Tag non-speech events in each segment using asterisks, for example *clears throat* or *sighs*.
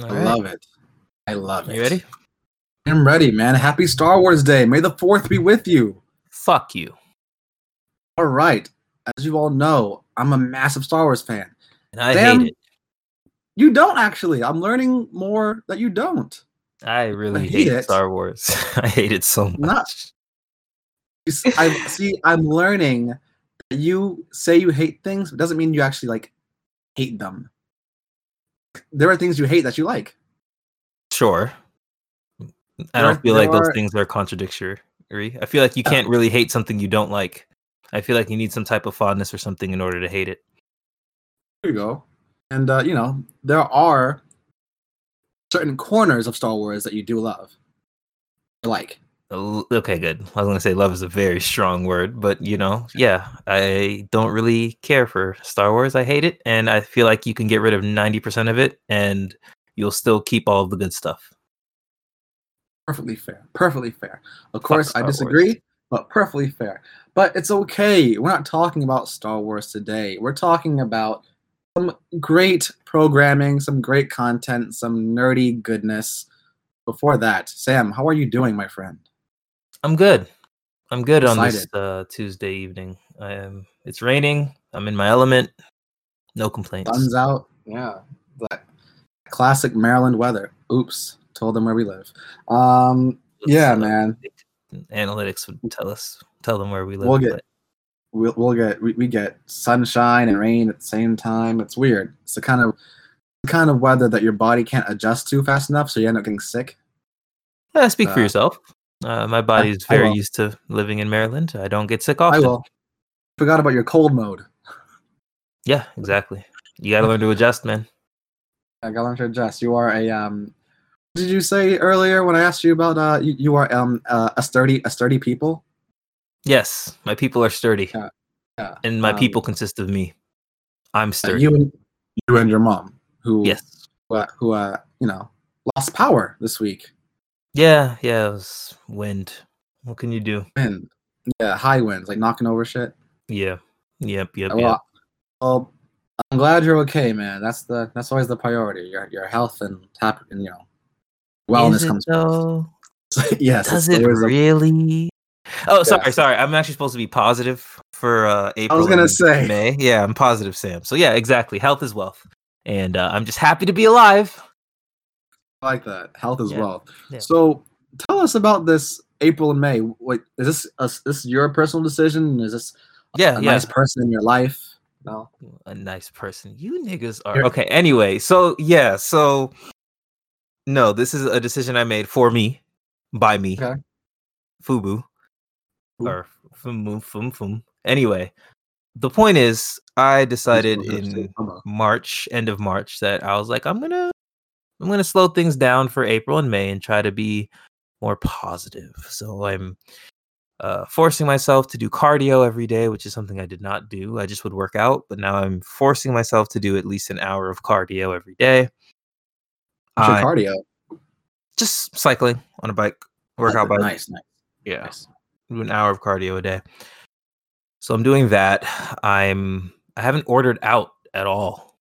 All I right. love it. I love it. You ready? I'm ready, man. Happy Star Wars Day. May the 4th be with you. Fuck you. All right. As you all know, I'm a massive Star Wars fan. And I Damn. hate it. You don't actually. I'm learning more that you don't. I really hate hate. Star Wars. *laughs* I hate it so much. Not- You see, I *laughs* see. I'm learning. that You say you hate things, but doesn't mean you actually like hate them. There are things you hate that you like. Sure. I don't feel there like those things are contradictory. I feel like you can't really hate something you don't like. I feel like you need some type of fondness or something in order to hate it. There you go. And uh, you know, there are certain corners of Star Wars that you do love. Like, Okay, good. I was gonna say love is a very strong word, but you know, yeah, I don't really care for Star Wars. I hate it, and I feel like you can get rid of ninety percent of it, and you'll still keep all of the good stuff. perfectly fair. Perfectly fair. Of course, I Star Wars. disagree, but perfectly fair. But it's okay. We're not talking about Star Wars today. We're talking about some great programming, some great content, some nerdy goodness. Before that, Sam, how are you doing, my friend? I'm good. I'm good on this uh, Tuesday evening. I am. It's raining. I'm in my element. No complaints. Sun's out. Yeah. That classic Maryland weather. Oops. Told them where we live. Um, yeah, uh, man. Analytics would tell us, tell them where we live. We'll get- but we'll, we'll get we, we get sunshine and rain at the same time. It's weird. It's the kind of the kind of weather that your body can't adjust to fast enough, so you end up getting sick. Yeah, speak for uh, yourself. Uh, my body's I very used to living in Maryland. I don't get sick often. I will. Forgot about your cold mode. Yeah, exactly. You got to learn to adjust, man. I got to learn to adjust. You are a um. Did you say earlier when I asked you about uh you, you are um uh, a sturdy a sturdy people? Yes, my people are sturdy, Yeah, Yeah. and my um, people consist of me. I'm uh, sturdy. you and you and your mom who yes. who, uh, who uh you know lost power this week. Yeah, yeah. It was wind. What can you do? Wind. Yeah, high winds, like knocking over shit. Yeah. Yep. Yep. well, Yep. well, I'm glad you're okay, man. That's the that's always the priority. Your your health and tap and you know wellness Is it comes though? first. *laughs* yes. Does it always a- really? Oh, sorry, Yeah. sorry. I'm actually supposed to be positive for uh, April. I was gonna say. May. Yeah, I'm positive, Sam. So yeah, exactly. Health is wealth, and uh, I'm just happy to be alive. Like that. Health is Yeah, wealth. yeah. So tell us about this April and May. Wait, is this? Uh, a, this your personal decision? Is this Yeah, a yeah. nice person in your life? No. a nice person. You niggas are okay. Anyway, so yeah, so no, this is a decision I made for me, by me, Okay. Fubu, Fu- or fum fum fum. Anyway, the point is, I decided in March, end of March, that I was like, I'm gonna, I'm gonna slow things down for April and May and try to be more positive. So I'm uh, forcing myself to do cardio every day, which is something I did not do. I just would work out, but now I'm forcing myself to do at least an hour of cardio every day. What's I- cardio. just cycling on a bike, workout bike. Nice, nice. Yeah, nice. do an hour of cardio a day. So I'm doing that. I'm I haven't ordered out at all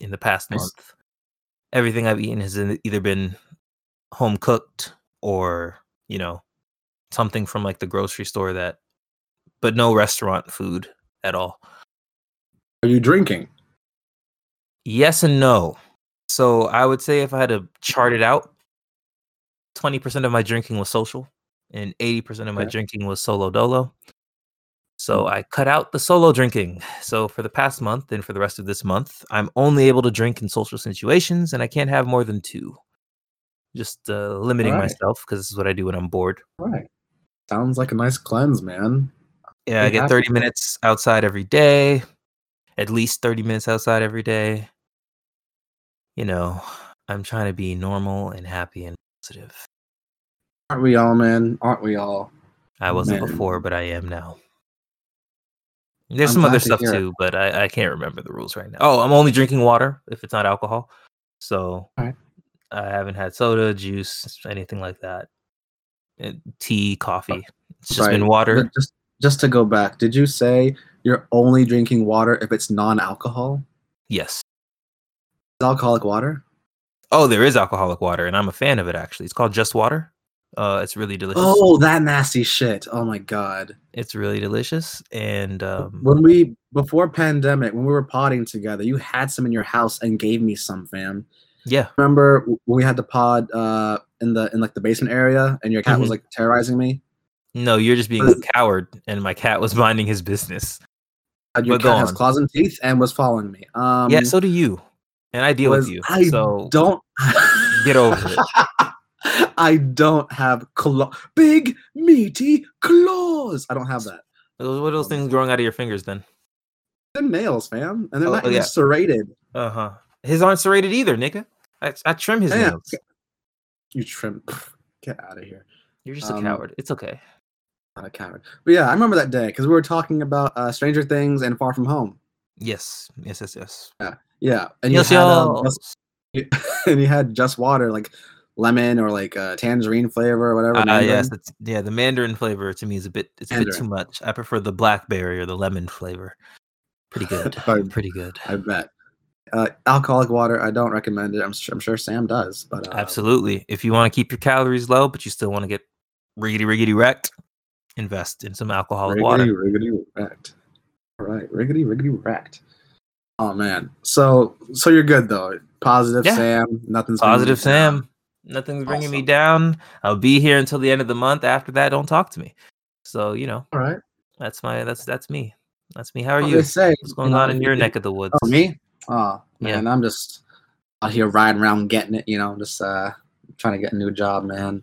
in the past Nice. month. Everything I've eaten has either been home cooked or, you know, something from like the grocery store that but no restaurant food at all. Are you drinking? Yes and no. So I would say if I had to chart it out, 20% of my drinking was social and 80% of my Okay. drinking was solo dolo. So I cut out the solo drinking. So for the past month and for the rest of this month, I'm only able to drink in social situations and I can't have more than two. Just uh, limiting Alright. myself because this is what I do when I'm bored. All right. Sounds like a nice cleanse, man. Yeah, I get 30 to. minutes outside every day, at least 30 minutes outside every day. You know, I'm trying to be normal and happy and positive. Aren't we all, man? Aren't we all? I wasn't Man. before, but I am now. There's I'm some other to stuff hear it. too, but I, I can't remember the rules right now. Oh, I'm only drinking water if it's not alcohol. So. I haven't had soda, juice, anything like that. Uh, tea, coffee. It's just been water. Just just to go back, did you say you're only drinking water if it's non-alcohol? Yes. Is Alcoholic water? Oh, there is alcoholic water, and I'm a fan of it. Actually, it's called Just Water. Uh, it's really delicious. Oh, that nasty shit! Oh my god, it's really delicious. And um, when we before pandemic, when we were potting together, you had some in your house and gave me some, fam. Yeah. Remember when we had the pod uh, in the in like the basement area, and your cat mm-hmm. was like terrorizing me? No, you're just being a coward, and my cat was *laughs* minding his business. Uh, your but cat has claws and teeth and was following me. Um, yeah, so do you, and I deal with you. I so don't get over it. *laughs* *laughs* I don't have claw, big meaty claws. I don't have that. What are those things growing out of your fingers then? They're nails, fam, and they're oh, not even yeah. serrated. Uh huh. His aren't serrated either, nigga. I, I trim his Damn. nails. You trim. *sighs* Get out of here. You're just a um, coward. It's okay. Not a coward. But yeah, I remember that day because we were talking about uh, Stranger Things and Far From Home. Yes. Yes. Yes. Yes. Yeah. Yeah. And yes, you had, um, just, *laughs* and you had just water, like lemon or like a tangerine flavor or whatever. Uh, yes, yeah. The mandarin flavor to me is a bit it's mandarin. a bit too much. I prefer the blackberry or the lemon flavor. Pretty good. *laughs* Pretty good. I bet. Uh, alcoholic water, I don't recommend it. I'm, I'm sure Sam does, but uh, absolutely. If you want to keep your calories low, but you still want to get riggedy riggedy wrecked, invest in some alcoholic riggedy, water. Riggedy wrecked. All right, riggedy riggedy wrecked. Oh man, so so you're good though. Positive yeah. Sam. Nothing's positive Sam. Nothing's bringing awesome. me down. I'll be here until the end of the month. After that, don't talk to me. So you know, all right. That's my that's that's me. That's me. How are you? Say, What's going you know, on in your neck of the woods? Oh, me? Oh man, yeah. I'm just out here riding around, getting it. You know, just uh trying to get a new job, man.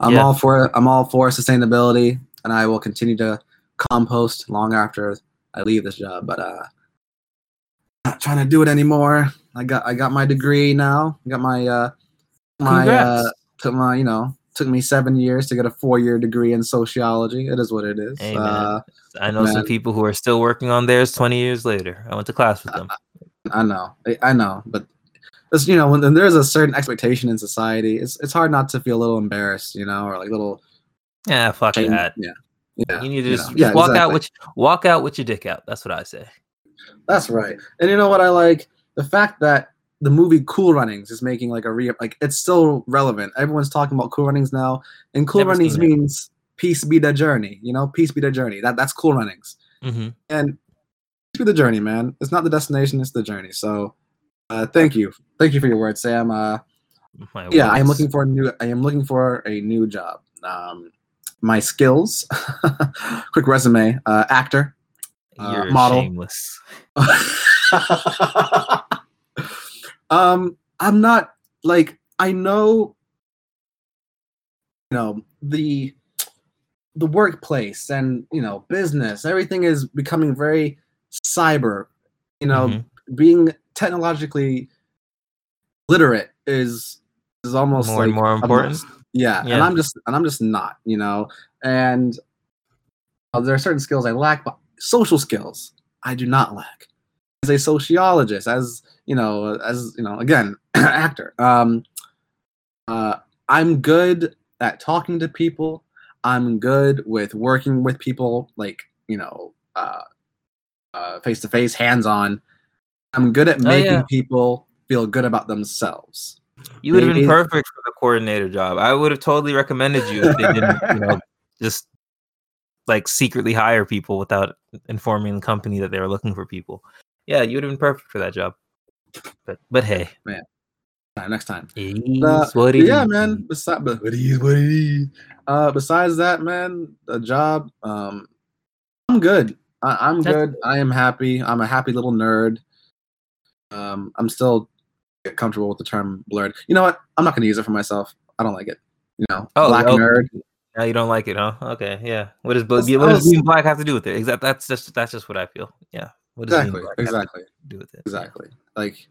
I'm yeah. all for I'm all for sustainability, and I will continue to compost long after I leave this job. But uh, not trying to do it anymore. I got I got my degree now. I got my uh my uh, took my you know took me seven years to get a four year degree in sociology. It is what it is. Uh, I know man. some people who are still working on theirs twenty years later. I went to class with them. I, I know, I know, but it's you know when, there's a certain expectation in society, it's it's hard not to feel a little embarrassed, you know, or like little. Yeah, fuck change, that. Yeah, yeah. You need to just, you know, yeah, walk exactly. out with walk out with your dick out. That's what I say. That's right. And you know what I like the fact that the movie Cool Runnings is making like a re like it's still relevant. Everyone's talking about Cool Runnings now, and Cool Never Runnings means peace be the journey. You know, peace be the journey. That that's Cool Runnings, mm-hmm. and peace be the journey, man. It's not the destination; it's the journey. So, uh, thank you, thank you for your words, Sam. Uh, my yeah. I am looking for a new. I am looking for a new job. Um, my skills, *laughs* quick resume: uh, actor, uh, model. *laughs* *laughs* Um, I'm not like I know, you know the the workplace and you know business. Everything is becoming very cyber. You know, mm-hmm. being technologically literate is is almost more like and more important. Yeah, yeah, and I'm just and I'm just not. You know, and uh, there are certain skills I lack, but social skills I do not lack. As a sociologist, as you know, as you know, again, *clears throat* actor. Um, uh, I'm good at talking to people. I'm good with working with people, like you know, face to face, hands on. I'm good at oh, making oh, yeah. people feel good about themselves. You would have been perfect for the coordinator job. I would have totally recommended you if they didn't, you know, *laughs* just like secretly hire people without informing the company that they were looking for people. Yeah, you would have been perfect for that job. But but hey, man. Next time. Uh, yeah, man. Besides, but it is what it is. Uh, besides that, man, the job. Um, I'm good. I, am good. I am happy. I'm a happy little nerd. Um, I'm still comfortable with the term blerd. You know what? I'm not gonna use it for myself. I don't like it. You know, oh, black oh, nerd. Now you don't like it, huh? Okay, yeah. What does what does being black have to do with it? Exactly. That's just that's just what I feel. Yeah. What does exactly. Exactly. do with it? Exactly. Like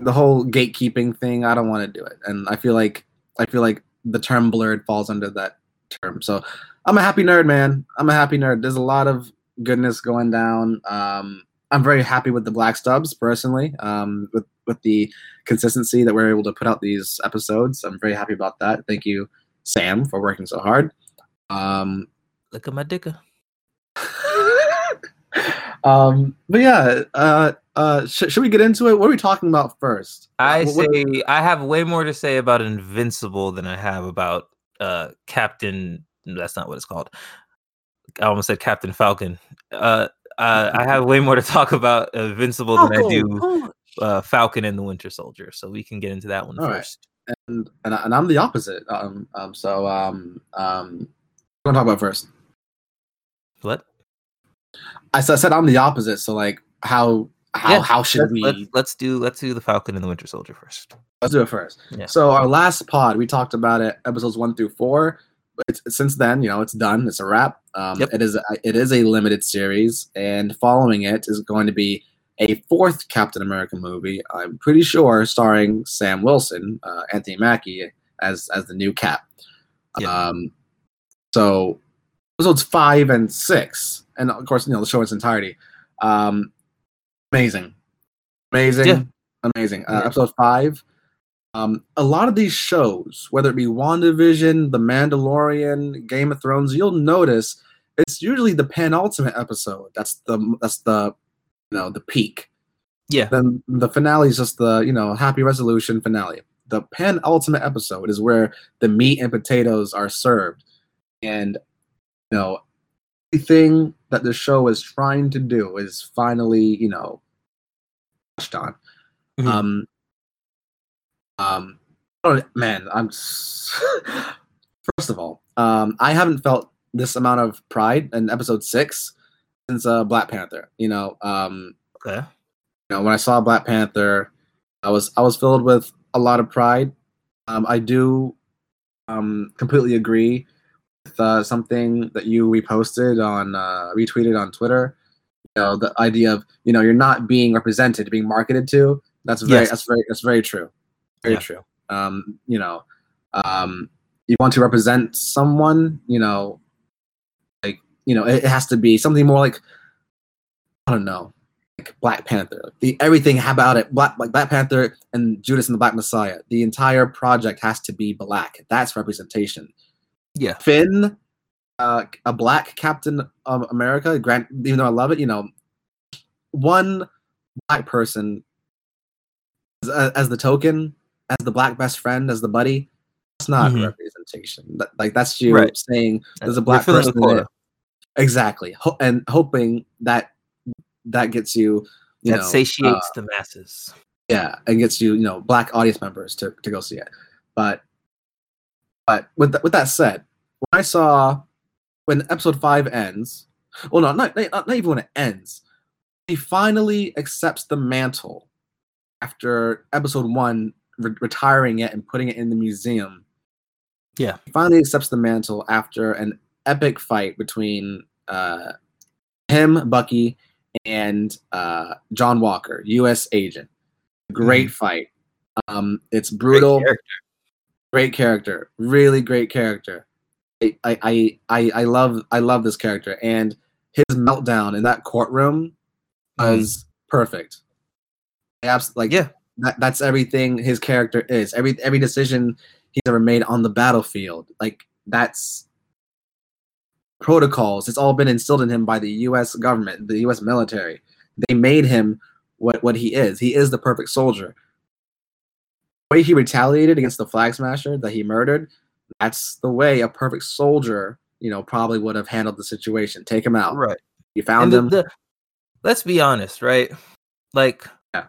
the whole gatekeeping thing, I don't want to do it. And I feel like I feel like the term blerd falls under that term. So I'm a happy nerd, man. I'm a happy nerd. There's a lot of goodness going down. Um, I'm very happy with the Black Stubs personally. Um, with with the consistency that we're able to put out these episodes, I'm very happy about that. Thank you, Sam, for working so hard. Um, Look at my dicker. *laughs* um, but yeah, uh, uh, sh- should we get into it? What are we talking about first? I What- what- say I have way more to say about Invincible than I have about uh Captain. That's not what it's called. I almost said Captain Falcon. Uh, uh, I *laughs* have way more to talk about Invincible than I do Punch! uh, Falcon and the Winter Soldier. So we can get into that one All right. first. and and, I- and I'm the opposite. Um, um, so um, um, what am I talk about first? What? I said, I said I'm the opposite. So like, how how Yeah, how should Let's, we? let's, let's do let's do the Falcon and the Winter Soldier first. Let's do it first. Yeah. So our last pod, we talked about it, episodes one through four. But it's, since then, you know, it's done. It's a wrap. Um, Yep. It is a, it is a limited series, and following it is going to be a fourth Captain America movie. I'm pretty sure starring Sam Wilson, uh, Anthony Mackie as as the new Cap. Yeah. Um, so episodes five and six, and of course, you know, the show in its entirety. Um, amazing, amazing, Yeah. amazing. Uh, Yeah. Episode five. Um, a lot of these shows, whether it be WandaVision, The Mandalorian, Game of Thrones, you'll notice it's usually the penultimate episode. That's the that's the you know the peak. Yeah. Then the finale is just the you know happy resolution finale. The penultimate episode is where the meat and potatoes are served, and you know everything that the show is trying to do is finally you know touched on. Mhm. Um, um, oh, man, I'm. *laughs* First of all, um, I haven't felt this amount of pride in episode six since uh, Black Panther. You know, um, Okay. you know, when I saw Black Panther, I was I was filled with a lot of pride. Um, I do um, completely agree uh, something that you reposted on uh, retweeted on Twitter. You know, the idea of you know you're not being represented, being marketed to. That's very Yes. that's very that's very true. Very Yeah. true. Um, you know, um, you want to represent someone. You know, like you know, it, it has to be something more like I don't know like Black Panther. The everything about it, Black like Black Panther and Judas and the Black Messiah. The entire project has to be black. That's representation. Yeah. Finn, uh, a black Captain of America. Grant, even though I love it, you know, one black person as, as the token, as the black best friend, as the buddy. That's not Mhm. representation. That, like that's you Right. saying there's a black the person it. Exactly, Ho- and hoping that that gets you, you that know, satiates uh, the masses. yeah, and gets you, you know, black audience members to, to go see it. But, but with that, with that said, when I saw when episode five ends, well, no, not not, not even when it ends, he finally accepts the mantle after episode one, re- retiring it and putting it in the museum. Yeah. He finally accepts the mantle after an epic fight between uh, him, Bucky, and uh, John Walker, U.S. agent. Great fight. Um, it's brutal. Great character. Really great character. I, I, I, I love I love this character and his meltdown in that courtroom mm. was perfect. Abs- like Yeah. that, that's everything his character is. Every every decision he's ever made on the battlefield. Like that's protocols. It's all been instilled in him by the US government, the US military. They made him what, what he is. He is the perfect soldier. Way he retaliated against the flag smasher that he murdered, that's the way a perfect soldier, you know, probably would have handled the situation. Take him out. Right. You found and him. the, the, let's be honest, right? Like, Yeah.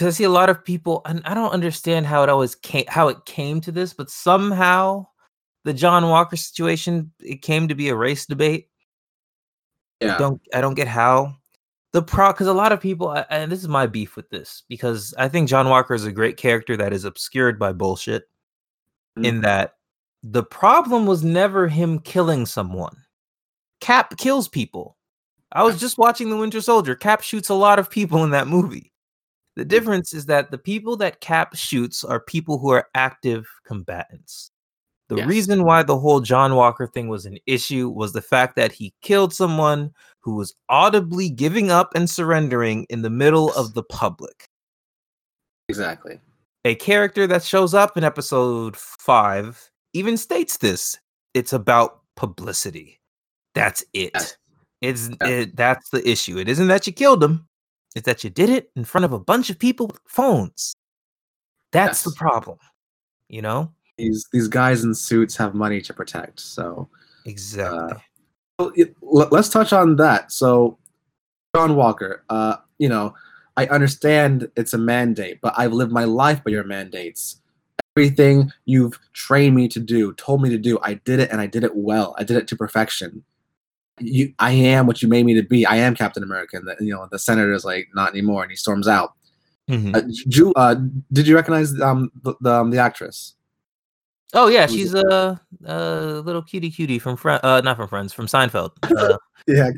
I see a lot of people, and I don't understand how it always came, how it came to this, but somehow the John Walker situation it came to be a race debate. yeah. I don't, I don't get how the pro because a lot of people, I- and this is my beef with this because I think John Walker is a great character that is obscured by bullshit. Mhm. In that the problem was never him killing someone. Cap kills people. I was just watching The Winter Soldier. Cap shoots a lot of people in that movie. The difference is that the people that Cap shoots are people who are active combatants. The Yes. reason why the whole John Walker thing was an issue was the fact that he killed someone who was audibly giving up and surrendering in the middle of the public. Exactly. A character that shows up in episode five even states this it's about publicity. That's it. Yes. It's yeah. it, that's the issue. It isn't that you killed him; it's that you did it in front of a bunch of people with phones. That's yes. the problem. You know, these these guys in suits have money to protect. So exactly. Uh, well, let's touch on that. So, John Walker, uh, you know, I understand it's a mandate, but I've lived my life by your mandates. Everything you've trained me to do, told me to do, I did it and I did it well. I did it to perfection. You, I am what you made me to be. I am Captain America. And the, you know, the senator is like, not anymore, and he storms out. Mm-hmm. Uh, Ju- uh, did you recognize um, the, the, um, the actress? Oh yeah, she's a, a little cutie cutie from Fr- uh not from Friends from Seinfeld. Uh, *laughs* yeah.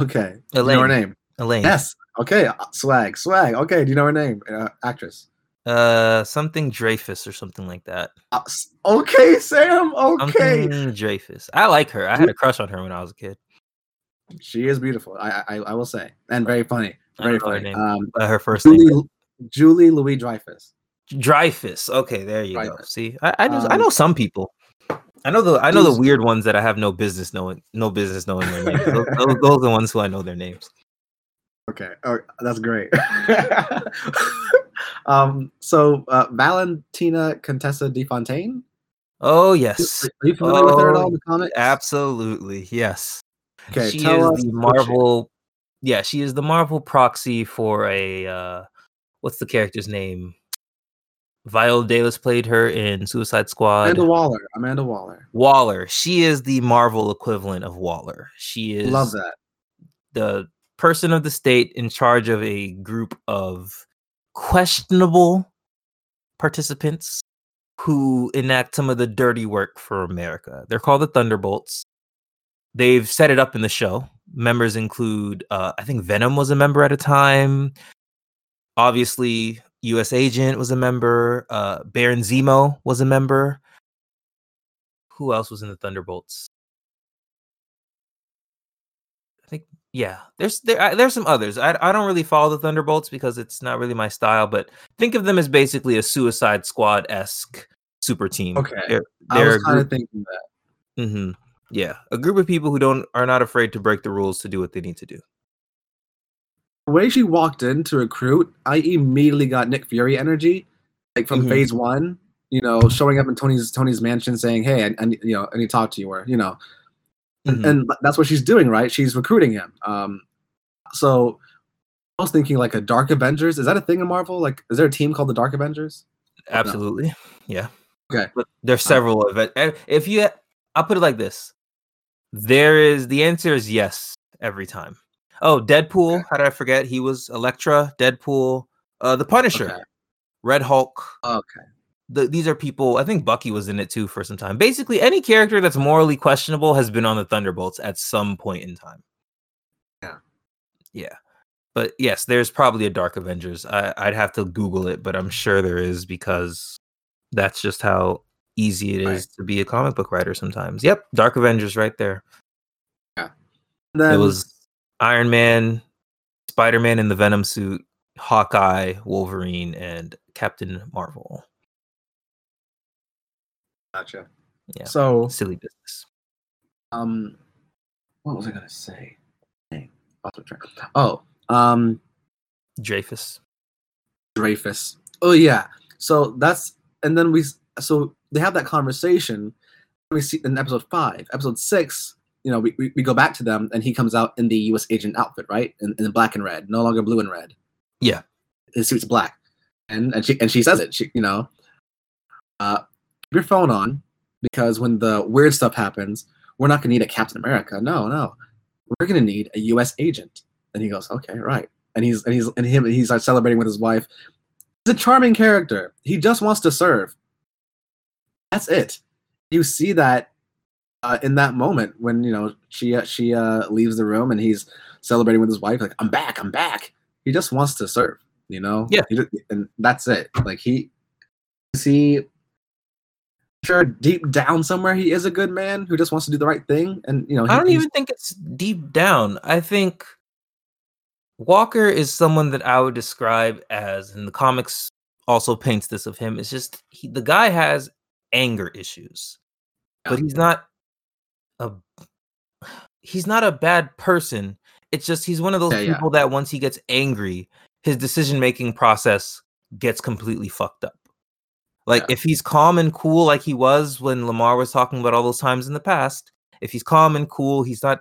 Okay. Elaine. You know her name? Elaine. Yes. Okay. Uh, swag. Swag. Okay. Do you know her name? Uh, actress. Uh, something Dreyfus or something like that. Uh, okay, Sam. Okay. Something Dreyfus. I like her. I had a crush on her when I was a kid. She is beautiful. I I, I will say, and very funny. Very funny. Her, um, uh, her first Julie, name. Julie Louis Dreyfus. Dreyfus. Okay, there you Dreyfus. go. See, I I know, um, I know some people. I know the I know the weird ones that I have no business knowing no business knowing their names. those, *laughs* those, those, are the ones who I know their names. Okay, oh, that's great. *laughs* um, so uh, Valentina Contessa de Fontaine. Oh yes, are you familiar oh, with her at all? The comics? Absolutely, yes. Okay, she is the Marvel. Yeah, she is the Marvel proxy for a uh, what's the character's name? Viola Davis played her in Suicide Squad. Amanda Waller. Amanda Waller. Waller. She is the Marvel equivalent of Waller. She is love that. The person of the state in charge of a group of questionable participants who enact some of the dirty work for America. They're called the Thunderbolts. They've set it up in the show. Members include, uh, I think Venom was a member at a time. Obviously, U.S. Agent was a member. Uh, Baron Zemo was a member. Who else was in the Thunderbolts? I think yeah. There's there there's some others. I I don't really follow the Thunderbolts because it's not really my style. But think of them as basically a Suicide Squad esque super team. Okay, they're, they're I was kind of thinking that. Mm-hmm. Yeah, a group of people who don't are not afraid to break the rules to do what they need to do. The way she walked in to recruit, I immediately got Nick Fury energy, like from mm-hmm. Phase One. You know, showing up in Tony's Tony's mansion, saying, "Hey, I, I you know, I need to talk to you," or you know, mm-hmm. and, and that's what she's doing, right? She's recruiting him. Um, so I was thinking like a Dark Avengers. Is that a thing in Marvel? Like, is there a team called the Dark Avengers? Absolutely, no. yeah. Okay, but there's uh, several of it. If you, I'll put it like this: there is the answer is yes every time. Oh, Deadpool. Okay. How did I forget? He was Elektra, Deadpool, uh, the Punisher, okay. Red Hulk. Okay. The, these are people. I think Bucky was in it too for some time. Basically, any character that's morally questionable has been on the Thunderbolts at some point in time. Yeah. Yeah. But yes, there's probably a Dark Avengers. I, I'd have to Google it, but I'm sure there is because that's just how easy it is right. to be a comic book writer sometimes. Yep, Dark Avengers right there. Yeah. Then, it was Iron Man, Spider Man in the Venom suit, Hawkeye, Wolverine, and Captain Marvel. Gotcha. Yeah. So silly business. Um, what was I gonna say? Hey, oh, um, Dreyfus. Dreyfus. Oh yeah. So that's and then we so they have that conversation. We see in episode five, episode six you know, we, we, go back to them and he comes out in the U.S. agent outfit, right? In, in black and red, no longer blue and red. Yeah, his suit's black, and and she and she says it. She, you know, uh, keep your phone on because when the weird stuff happens, we're not gonna need a Captain America. No, no, we're gonna need a U.S. agent. And he goes, okay, right. And he's and he's and him he starts celebrating with his wife. He's a charming character. He just wants to serve. That's it. You see that uh, in that moment when you know she uh, she uh, leaves the room and he's celebrating with his wife, like I'm back, I'm back. He just wants to serve, you know. Yeah, just, and that's it. Like he, he, sure, deep down somewhere, he is a good man who just wants to do the right thing. And you know, he, I don't even think it's deep down. I think Walker is someone that I would describe as, and the comics also paints this of him. It's just he, the guy has anger issues, but he's not he's not a bad person. It's just he's one of those Yeah, people that once he gets angry, his decision making process gets completely fucked up. Like Yeah. if he's calm and cool like he was when Lamar was talking about all those times in the past, if he's calm and cool, he's not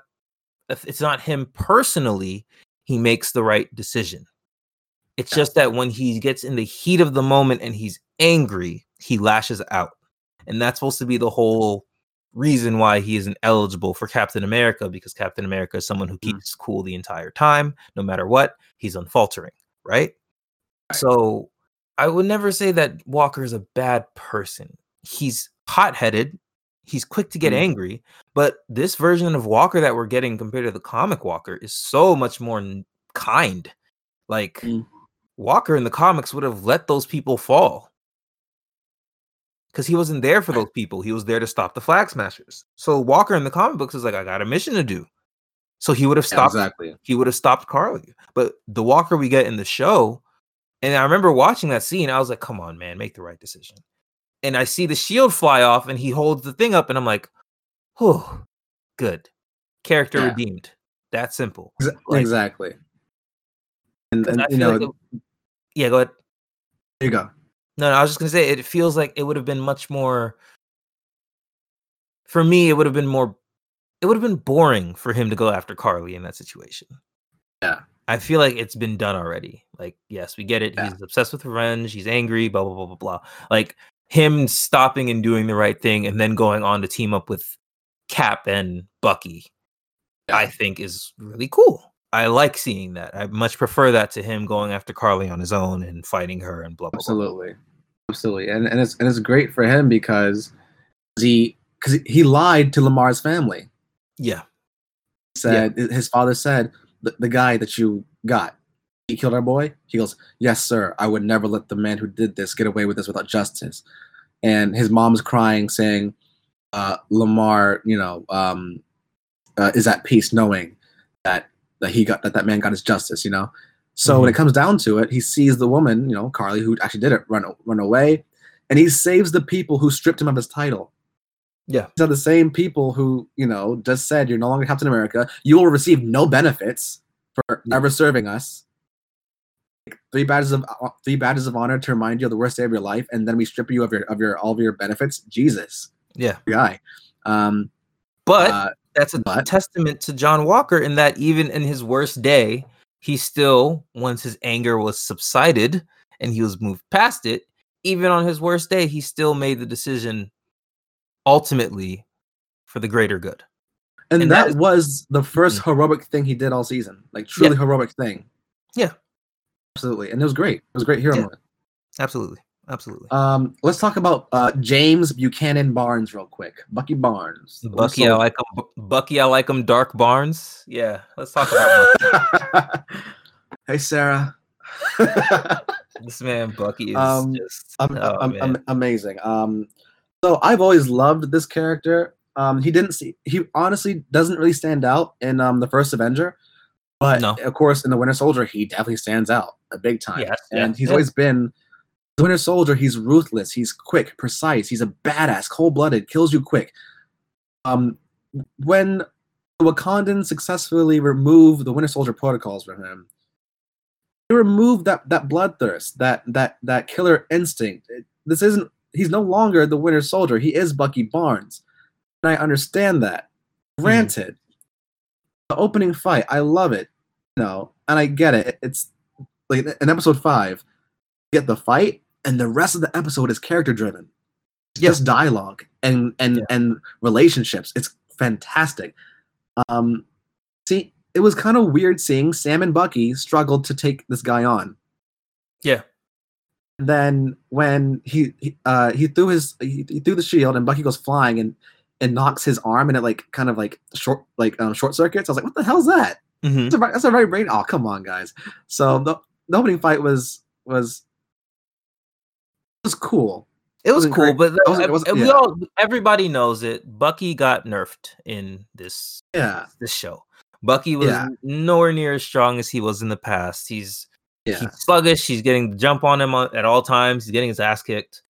if it's not him personally, he makes the right decision. It's Yeah. just that when he gets in the heat of the moment and he's angry, he lashes out. And that's supposed to be the whole reason why he isn't eligible for Captain America because Captain America is someone who Mhm. keeps cool the entire time, no matter what. He's unfaltering, right? Right. So I would never say that Walker is a bad person. He's hot headed, he's quick to get Mhm. angry, but this version of Walker that we're getting compared to the comic Walker is so much more kind. Like, Mm. Walker in the comics would have let those people fall because he wasn't there for those people. He was there to stop the flag smashers. So Walker in the comic books is like, I got a mission to do. So he would have stopped. exactly. He would have stopped Carly. But the Walker we get in the show, and I remember watching that scene. I was like, come on, man, make the right decision. And I see the shield fly off, and he holds the thing up, and I'm like, oh, good, character Yeah. redeemed. That simple. Like- exactly. And, and you know, like it- yeah, go ahead. there you go. No, no, I was just gonna say it feels like it would have been much more for me, it would have been more it would have been boring for him to go after Carly in that situation. Yeah. I feel like it's been done already. Like, yes, we get it. Yeah. He's obsessed with revenge, he's angry, blah blah blah blah blah. Like him stopping and doing the right thing and then going on to team up with Cap and Bucky, Yeah. I think is really cool. I like seeing that. I much prefer that to him going after Carly on his own and fighting her and blah blah blah. Absolutely, absolutely, and and it's and it's great for him because he because he lied to Lamar's family. Yeah. He said his father said the, the guy that you got he killed our boy. He goes, yes, sir. I would never let the man who did this get away with this without justice. And his mom's crying, saying, uh, Lamar, you know, um, uh, is at peace knowing that he got that that man got his justice. You know. So when it comes down to it, he sees the woman, you know, Carly, who actually did it, run run away, and he saves the people who stripped him of his title. Yeah. These are the same people who, you know, just said you're no longer Captain America. You will receive no benefits for Yeah. ever serving us. Three badges of uh, three badges of honor to remind you of the worst day of your life, and then we strip you of your of your all of your benefits. Jesus, Yeah. guy. Um, But uh, that's a but- testament to John Walker in that even in his worst day, he still, once his anger was subsided and he was moved past it, even on his worst day, he still made the decision ultimately for the greater good. and, and that, that is- was the 1st mm-hmm. heroic thing he did all season, like truly heroic thing. Yeah. absolutely, and it was great. It was a great hero Yeah. moment. Absolutely. Absolutely. Um, let's talk about uh, James Buchanan Barnes real quick. Bucky Barnes. the Winter Bucky, I like him. Bu- Bucky, I like him. Dark Barnes. Yeah, let's talk about Bucky. *laughs* hey, Sarah. *laughs* this man. Bucky is Um, just Am- oh, am- man. am- amazing. Um, so I've always loved this character. Um, he didn't see. He honestly doesn't really stand out in um the first Avenger, but No. of course in the Winter Soldier he definitely stands out a big time. Yes, and yes, he's yes. always been the Winter Soldier. He's ruthless. He's quick, precise. He's a badass, cold blooded, kills you quick. Um, when the Wakandans successfully remove the Winter Soldier protocols from him, they remove that that bloodthirst, that that that killer instinct. This isn't. He's no longer the Winter Soldier. He is Bucky Barnes, and I understand that. Granted, the opening fight, I love it. You know, and I get it. It's like in episode five, get the fight, and the rest of the episode is character driven. Yeah. Just dialogue and and Yeah. and relationships. It's fantastic. Um, see, it was kind of weird seeing Sam and Bucky struggle to take this guy on. Yeah. And then when he he, uh, he threw his he, he threw the shield and Bucky goes flying and and knocks his arm and it like kind of like short like um, short circuits. I was like, what the hell's that? Mhm. That's a, that's a vibranium. Oh, come on, guys. So the, the opening fight was was was cool. It was cool, great. but It wasn't- it uh, wasn't- we yeah. all everybody knows it. Bucky got nerfed in this Yeah, this show. Bucky was Yeah. nowhere near as strong as he was in the past. He's yeah, he's sluggish. He's getting the jump on him at all times. He's getting his ass kicked.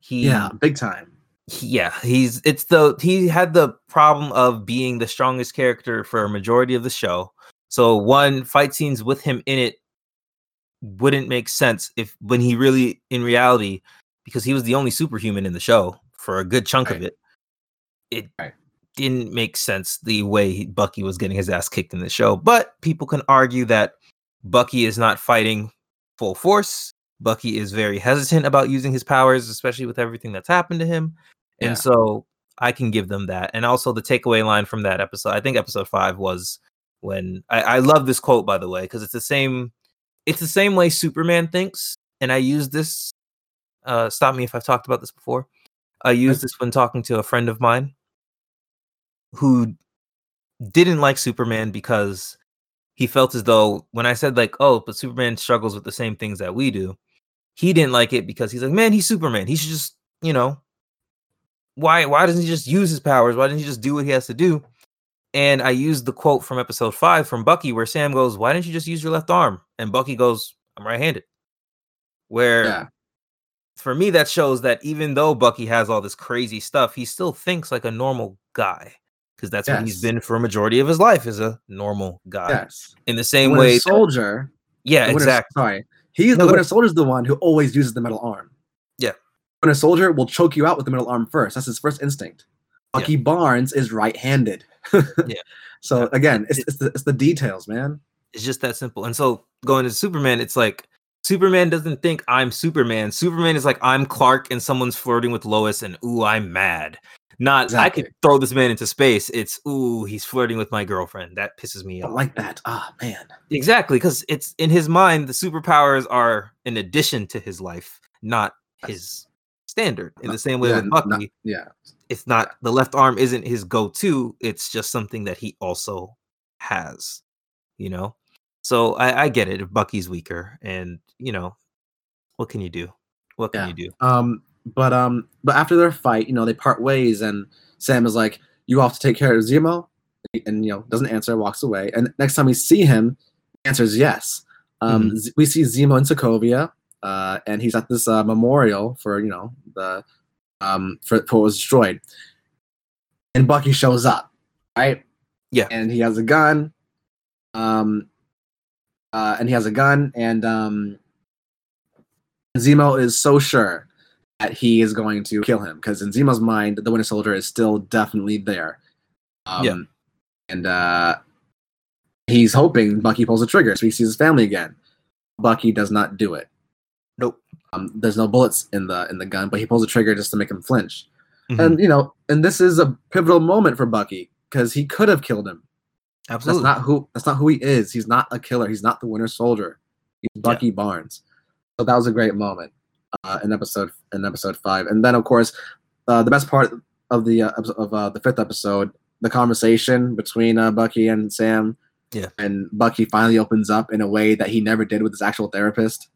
He yeah, big time. yeah, he's it's the he had the problem of being the strongest character for a majority of the show. So one fight scenes with him in it wouldn't make sense if when he really in reality because he was the only superhuman in the show for a good chunk Right. of it. It Right. didn't make sense the way he- Bucky was getting his ass kicked in the show. But people can argue that Bucky is not fighting full force. Bucky is very hesitant about using his powers, especially with everything that's happened to him. And so I can give them that. And also the takeaway line from that episode, I think episode five was when I, I love this quote by the way, because it's the same it's the same way Superman thinks. And I use this uh stop me if I've talked about this before. I used this when talking to a friend of mine who didn't like Superman because he felt as though when I said like, oh, but Superman struggles with the same things that we do, he didn't like it because he's like, man, he's Superman. He should just, you know, why why doesn't he just use his powers? Why doesn't he just do what he has to do? And I used the quote from episode five from Bucky where Sam goes, Why didn't you just use your left arm? And Bucky goes, I'm right-handed. Where Yeah. for me that shows that even though Bucky has all this crazy stuff, he still thinks like a normal guy. Because that's what he's been for a majority of his life is a normal guy. Yes. In the same Winter way, Soldier. yeah, exactly. Sorry, he's No, the Winter Soldier's the one who always uses the metal arm. Yeah. Winter Soldier will choke you out with the metal arm first. That's his first instinct. Yeah. Bucky Barnes is right-handed. Yeah. *laughs* So again, it's, it's the it's the details, man. It's just that simple. And so going to Superman, it's like Superman doesn't think I'm Superman. Superman is like I'm Clark and someone's flirting with Lois and ooh, I'm mad. Not Exactly. I could throw this man into space. It's ooh, he's flirting with my girlfriend. That pisses me I off. like that. Ah, man. Exactly, because it's in his mind, the superpowers are an addition to his life, not his standard. In the same way yeah, with Bucky, not- yeah. It's not the left arm isn't his go-to it's just something that he also has you know so i, I get it if bucky's weaker and you know what can you do what can Yeah. you do Um, but um, but after their fight, you know, they part ways, and Sam is like, "You have to take care of Zemo," and you know, doesn't answer, walks away. And next time we see him, answers yes. Um, Z- we see Zemo in Sokovia, uh, and he's at this uh, memorial for you know the um for, for what was destroyed. And Bucky shows up, right? Yeah. And he has a gun. Um, uh, and he has a gun, and um, Zemo is so sure that he is going to kill him because in Zemo's mind, the Winter Soldier is still definitely there. Um, Yeah. And uh, he's hoping Bucky pulls the trigger so he sees his family again. Bucky does not do it. Um, there's no bullets in the in the gun, but he pulls the trigger just to make him flinch. Mhm. And you know, and this is a pivotal moment for Bucky because he could have killed him. absolutely That's not who. That's not who he is. He's not a killer. He's not the Winter Soldier. He's Bucky Barnes. So that was a great moment uh, in episode in episode five. And then of course, uh, the best part of the uh, of uh, the fifth episode, the conversation between uh, Bucky and Sam. Yeah. And Bucky finally opens up in a way that he never did with his actual therapist.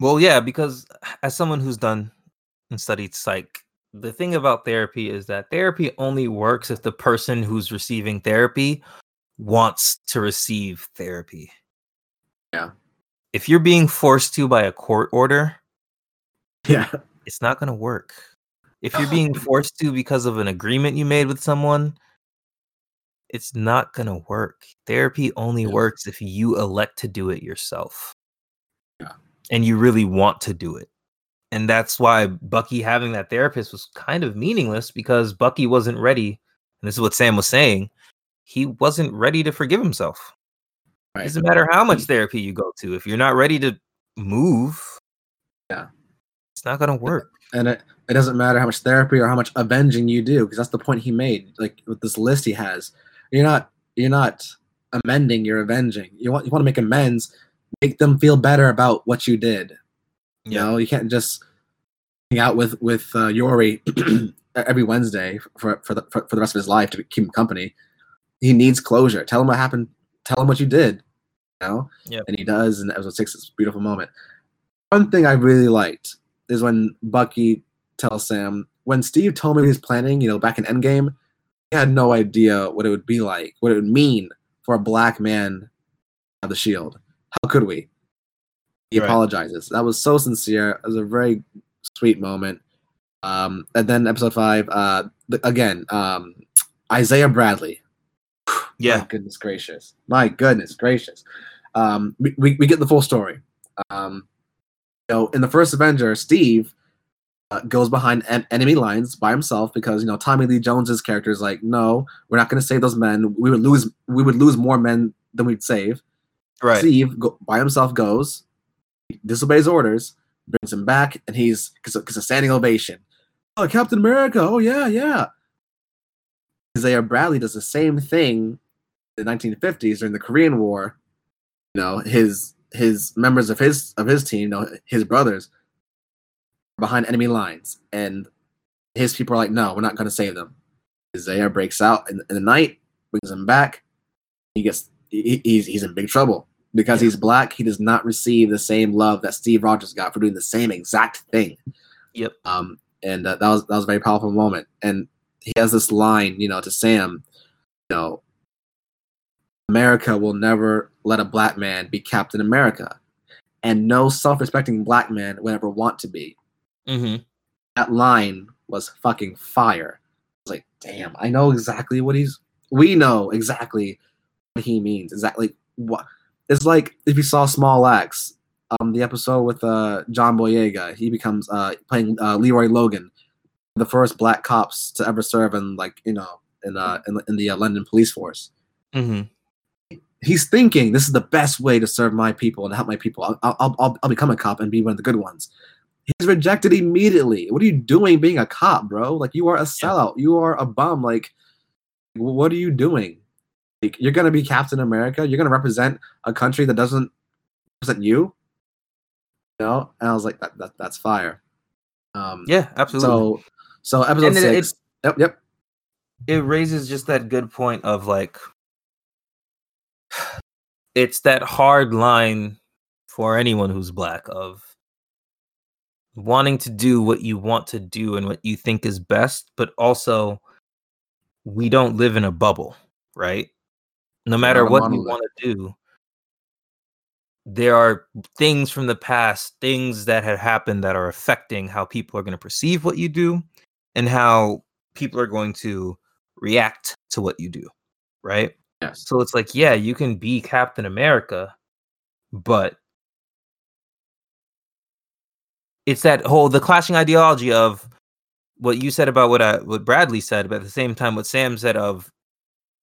Well yeah because as someone who's done and studied psych the thing about therapy is that therapy only works if the person who's receiving therapy wants to receive therapy Yeah. if you're being forced to by a court order Yeah. *laughs* it's not going to work. If you're being *laughs* forced to because of an agreement you made with someone, it's not going to work. Therapy only Yeah. works if you elect to do it yourself. And you really want to do it. And that's why Bucky having that therapist was kind of meaningless because Bucky wasn't ready. And this is what Sam was saying. He wasn't ready to forgive himself. Right. Doesn't matter how much therapy you go to. If you're not ready to move, Yeah. it's not going to work. and it, it doesn't matter how much therapy or how much avenging you do because that's the point he made like with this list he has you're not you're not amending you're avenging you want you want to make amends make them feel better about what you did you Yeah. know you can't just hang out with with uh, yori *clears throat* every wednesday for for the, for, for the rest of his life to keep him company he needs closure tell him what happened tell him what you did you know Yep. and he does in episode six it's a beautiful moment one thing i really liked is when Bucky tells Sam, when Steve told me he was planning, you know, back in Endgame, he had no idea what it would be like, what it would mean for a black man to have the shield. How could we? He Right. apologizes. That was so sincere. It was a very sweet moment. Um, and then episode five, uh, again, um, Isaiah Bradley. *sighs* Yeah. My goodness gracious. My goodness gracious. Um, we, we, we get the full story. Um, you know, in the first Avenger, Steve uh, goes behind en- enemy lines by himself because you know Tommy Lee Jones's character is like, no, we're not going to save those men. We would lose. We would lose more men than we'd save. Right. Steve go, by himself goes, disobeys orders, brings him back, and he's because a standing ovation. Oh, Captain America! Oh yeah, yeah. Isaiah Bradley does the same thing in the 1950s during the Korean War. You know, his his members of his of his team, you know, his brothers, behind enemy lines, and his people are like, "No, we're not going to save them." Isaiah breaks out in, in, the night, brings him back. He gets he, he's he's in big trouble because he's black. He does not receive the same love that Steve Rogers got for doing the same exact thing. Yep. Um, and uh, that was that was a very powerful moment. And he has this line, you know, to Sam, you know, America will never let a black man be Captain America, and no self-respecting black man would ever want to be. Mm-hmm. That line was fucking fire. I was like, damn, I know exactly what he's. We know exactly he means. Exactly what. It's like if you saw Small Axe, um, the episode with uh John Boyega, he becomes uh playing uh, Leroy Logan, the first black cops to ever serve in like you know in uh in, in the uh, London police force. Mm-hmm he's thinking this is the best way to serve my people and help my people. I'll, I'll, I'll, I'll become a cop and be one of the good ones. He's rejected immediately. What are you doing being a cop, bro? Like you are a sellout. You are a bum. Like, what are you doing? Like, you're gonna be Captain America. You're gonna represent a country that doesn't represent you. You know? And I was like, that, that that's fire. Um, yeah, absolutely. So, so episode And it- six. yep, yep. it raises just that good point of like it's that hard line for anyone who's black of wanting to do what you want to do and what you think is best but also we don't live in a bubble right no matter what you want to do there are things from the past things that had happened that are affecting how people are going to perceive what you do and how people are going to react to what you do right Yes. so it's like, yeah, you can be Captain America, but it's that whole the clashing ideology of what you said about what I, what Bradley said, but at the same time what Sam said of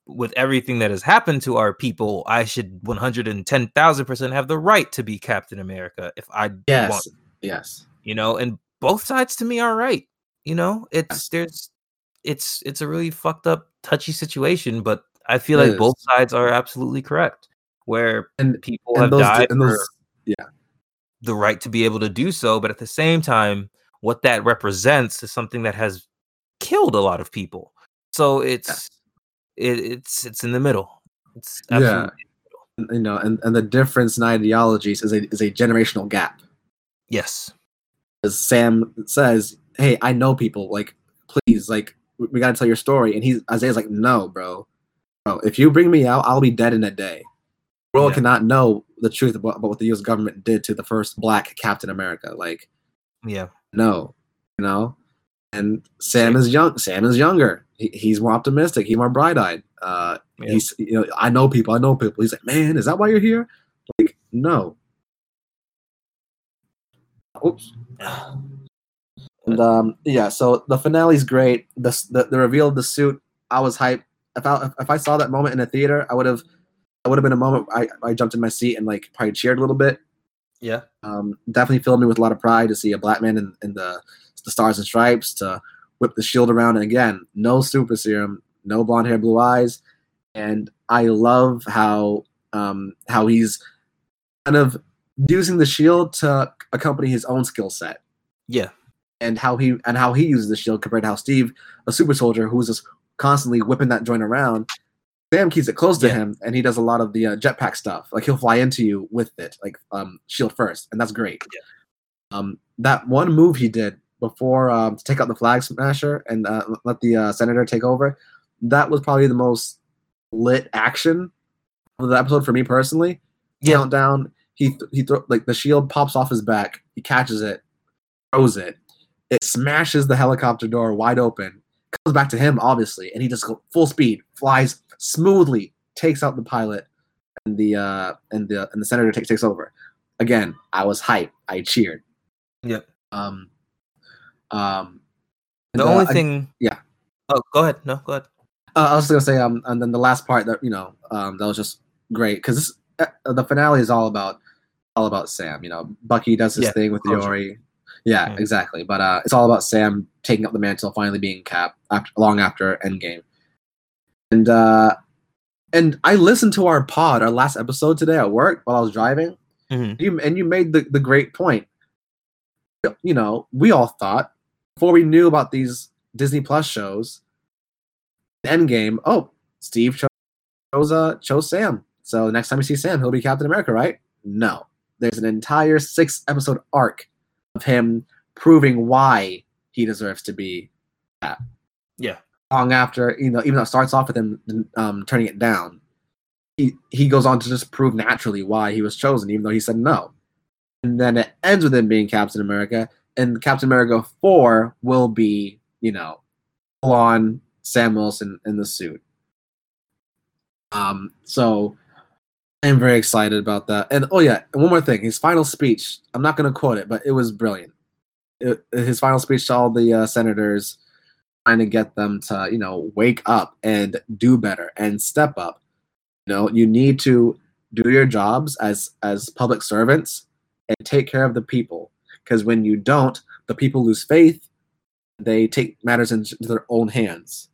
with everything that has happened to our people, I should 110,000% have the right to be Captain America if I Yes. want, Yes. you know, and both sides to me are right. You know, it's there's it's it's a really fucked up touchy situation, but I feel It like both sides are absolutely correct. Where And people and have those, died and for those the right to be able to do so, but at the same time, what that represents is something that has killed a lot of people. So it's. It, it's it's in the middle. It's Yeah. you know, and, and the difference in ideologies is a is a generational gap. yes. As Sam says, "Hey, I know people. Like, please, like, we, we gotta tell your story." And he's Isaiah's like, "No, bro, bro. If you bring me out, I'll be dead in a day." The world Yeah. cannot know the truth about, about what the U.S. government did to the first Black Captain America. Like, Yeah. no, you know. And Sam is young. Sam is younger. He, he's more optimistic. He's more bright-eyed. Uh, Yeah. He's, you know, I know people. I know people. He's like, man, is that why you're here? Like, no. Oops. And um, yeah, so the finale's great. The, the the reveal of the suit, I was hyped. If I if I saw that moment in a theater, I would have, I would have been a moment I, I jumped in my seat and like probably cheered a little bit. Yeah. Um, definitely filled me with a lot of pride to see a black man in, in the the stars and stripes to whip the shield around. And again, no super serum, no blonde hair, blue eyes, and I love how um how he's kind of using the shield to accompany his own skill set Yeah. and how he and how he uses the shield compared to how Steve, a super soldier who's just constantly whipping that joint around, Sam keeps it close to Yeah. him, and he does a lot of the uh, jetpack stuff. Like he'll fly into you with it, like um, shield first, and that's great. Um, that one move he did before um, to take out the flag smasher and uh, let the uh, senator take over, that was probably the most lit action of the episode for me personally. Yeah. Countdown. He th- he throw like the shield pops off his back. He catches it, throws it. It smashes the helicopter door wide open. Comes back to him, obviously, and he just go full speed, flies smoothly, takes out the pilot, and the uh, and the and the senator takes takes over. Again, I was hyped. I cheered. Yep. Um, um, the uh, only I- thing. yeah. Oh, go ahead. No, go ahead. Uh, I was gonna say, um, and then the last part that you know, um, that was just great because uh, the finale is all about all about Sam. You know, Bucky does his Yeah, thing with. Yori. Yeah, Mhm. exactly. But uh, it's all about Sam taking up the mantle, finally being Cap after long after Endgame. And uh, and I listened to our pod, our last episode today at work while I was driving. Mhm. You and you made the, the great point. You know, we all thought before we knew about these Disney Plus shows, Endgame. Oh, Steve chose uh, chose Sam. So next time we see Sam, he'll be Captain America, right? No, there's an entire six episode arc of him proving why he deserves to be Cap. Yeah. Long after, you know, even though it starts off with him um, turning it down, he he goes on to just prove naturally why he was chosen, even though he said no. And then it ends with him being Captain America, and Captain America four will be, you know, full on Sam Wilson in the suit. Um, so I'm very excited about that. And oh yeah, one more thing, his final speech. I'm not gonna quote it, but it was brilliant. It, his final speech to all the uh, senators, trying to get them to, you know, wake up and do better and step up. You know, you need to do your jobs as as public servants and take care of the people. Because when you don't, the people lose faith. They take matters into their own hands.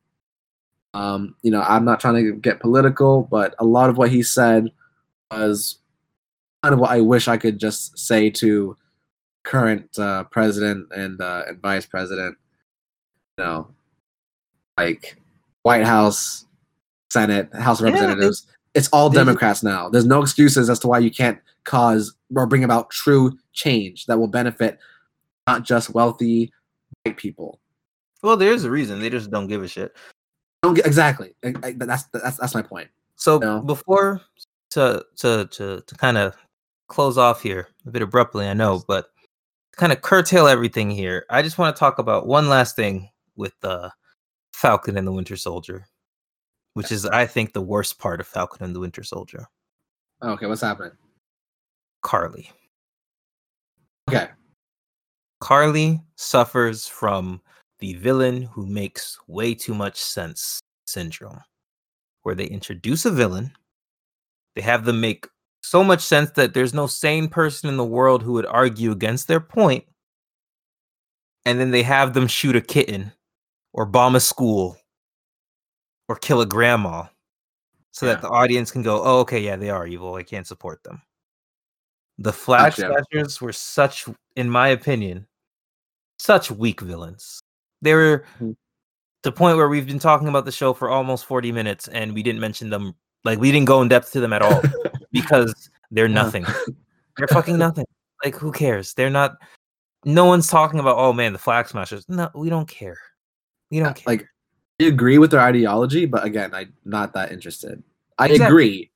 Um, you know, I'm not trying to get political, but a lot of what he said was kind of what I wish I could just say to current uh, president and uh, and vice president. You know, like White House, Senate, House of Yeah, Representatives. it's all Democrats now. There's no excuses as to why you can't cause or bring about true change that will benefit not just wealthy white people. Well, there's a reason. They just don't give a shit. Don't get exactly. I- I- that's that's that's my point. So No. before to to to to kind of close off here a bit abruptly, I know, but kind of curtail everything here. I just want to talk about one last thing with the Falcon and the Winter Soldier, which is I think the worst part of Falcon and the Winter Soldier. Okay, what's happening? Carly. Okay, Carly suffers from the villain who makes way too much sense syndrome, where they introduce a villain, they have them make so much sense that there's no sane person in the world who would argue against their point, and then they have them shoot a kitten, or bomb a school, or kill a grandma, so that the audience can go, "Oh, okay, yeah, they are evil. I can't support them." The Flag Smashers were such, in my opinion, such weak villains. They were Mhm. the point where we've been talking about the show for almost 40 minutes and we didn't mention them like we didn't go in depth to them at all *laughs* because they're nothing. *laughs* They're fucking nothing. Like who cares? They're not no one's talking about oh man, the flag smashers. No, we don't care. We don't care. like I agree with their ideology, but again, I'm not that interested. I Exactly. agree.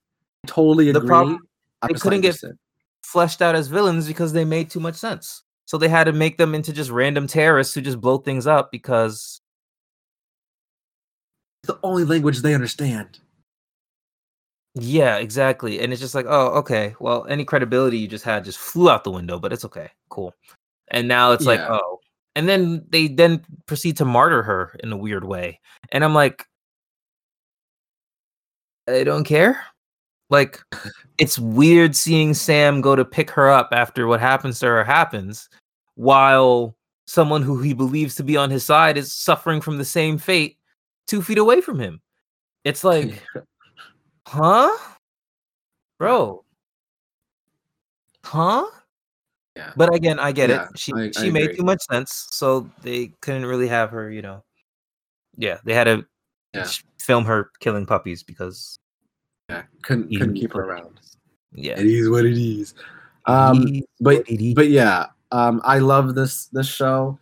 Totally agree. The problem- I'm they couldn't get- interested. Fleshed out as villains because they made too much sense. So they had to make them into just random terrorists who just blow things up because It's the only language they understand. yeah, exactly. And it's just like, oh, okay. Well, any credibility you just had just flew out the window, but it's okay. Cool. And now it's like, oh. And then they then proceed to martyr her in a weird way. And I'm like, I don't care. Like, it's weird seeing Sam go to pick her up after what happens to her happens, while someone who he believes to be on his side is suffering from the same fate two feet away from him. It's like, *laughs* huh? Bro. Huh? Yeah. But again, I get Yeah, it. She I- I she made agree. too much sense, so they couldn't really have her, you know. Yeah, they had to Yeah. film her killing puppies because Yeah, couldn't he couldn't keep her around. Yeah. It is what it is. Um, It is but what but yeah, um, I love this this show.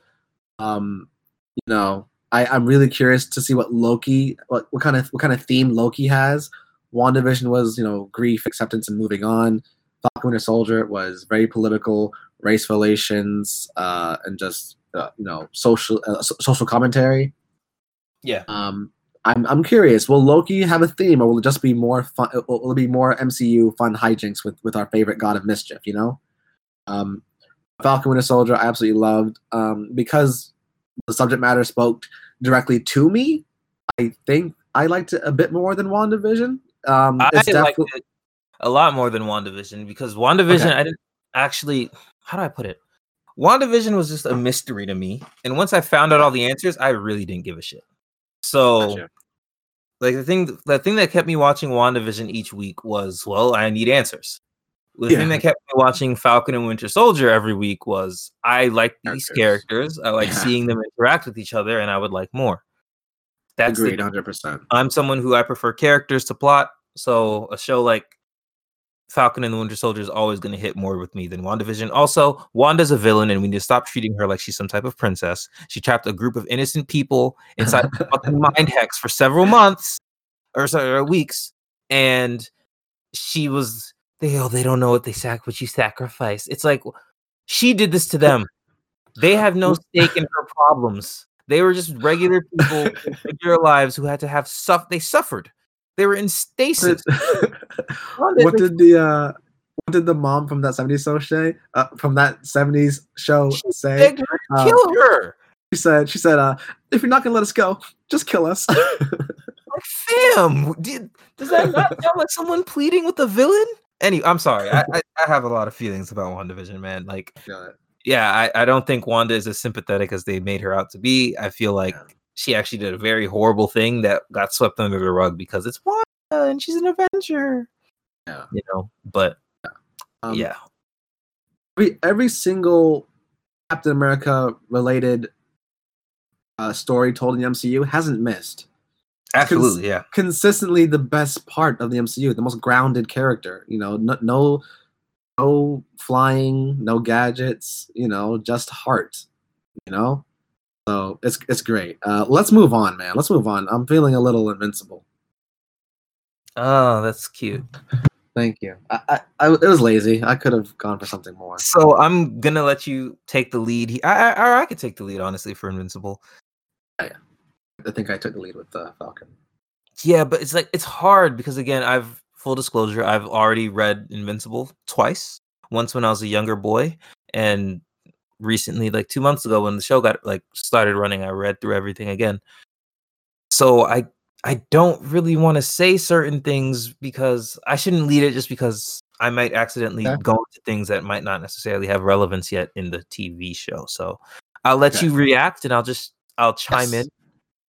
Um, you know, I I'm really curious to see what Loki what what kind of what kind of theme Loki has. WandaVision was you know grief, acceptance, and moving on. Falcon Winter Soldier was very political, race relations, uh, and just uh, you know social uh, so- social commentary. Yeah. Um, I'm I'm curious. Will Loki have a theme, or will it just be more fun? Will it be more MCU fun hijinks with with our favorite God of Mischief? You know, um, Falcon Winter Soldier I absolutely loved um, because the subject matter spoke directly to me. I think I liked it a bit more than WandaVision. Um, I it's liked it a lot more than WandaVision because WandaVision, Okay. I didn't actually. How do I put it? WandaVision was just a mystery to me, and once I found out all the answers, I really didn't give a shit. So, Gotcha. like the thing, the thing that kept me watching WandaVision each week was, well, I need answers. The Yeah. thing that kept me watching Falcon and Winter Soldier every week was I like these Characters. characters. I like Yeah. seeing them interact with each other, and I would like more. That's agreed, hundred percent. I'm someone who I prefer characters to plot. So a show like Falcon and the Winter Soldier is always going to hit more with me than WandaVision. Also, Wanda's a villain, and we need to stop treating her like she's some type of princess. She trapped a group of innocent people inside *laughs* a fucking mind hex for several months or, sorry, or weeks, and she was they oh they don't know what they sac what you sacrificed. It's like she did this to them. They have no *laughs* stake in her problems. They were just regular people *laughs* in regular lives who had to have suff. They suffered. They were in stasis. *laughs* what did the uh what did the mom from that 70s show say uh, from that 70s show She say her to uh, kill her. she said she said uh if you're not gonna let us go just kill us *laughs* Like, fam, did, does that not *laughs* sound like someone pleading with the villain? Anyway, I'm sorry. I, I, I have a lot of feelings about WandaVision, man. Like, yeah, I, I don't think Wanda is as sympathetic as they made her out to be. I feel like Yeah. She actually did a very horrible thing that got swept under the rug because it's Wanda and she's an Avenger. Yeah. You know, but Um, yeah. every, every single captain america related uh, story told in the mcu hasn't missed Absolutely, yeah. consistently the best part of the mcu the most grounded character you know no no, no flying no gadgets you know just heart you know so it's it's great uh let's move on man let's move on i'm feeling a little invincible Oh, that's cute. *laughs* thank you i i, I it was lazy i could have gone for something more So I'm gonna let you take the lead. I, I, I could take the lead, honestly, for Invincible. Yeah, i think i took the lead with uh, falcon Yeah, but it's like it's hard because again, I've full disclosure, I've already read Invincible twice. Once when I was a younger boy, and recently, like two months ago, when the show got like started running, I read through everything again. So I I don't really want to say certain things because I shouldn't lead it just because I might accidentally Okay. go into things that might not necessarily have relevance yet in the TV show. So I'll let Okay. you react and I'll just I'll chime Yes.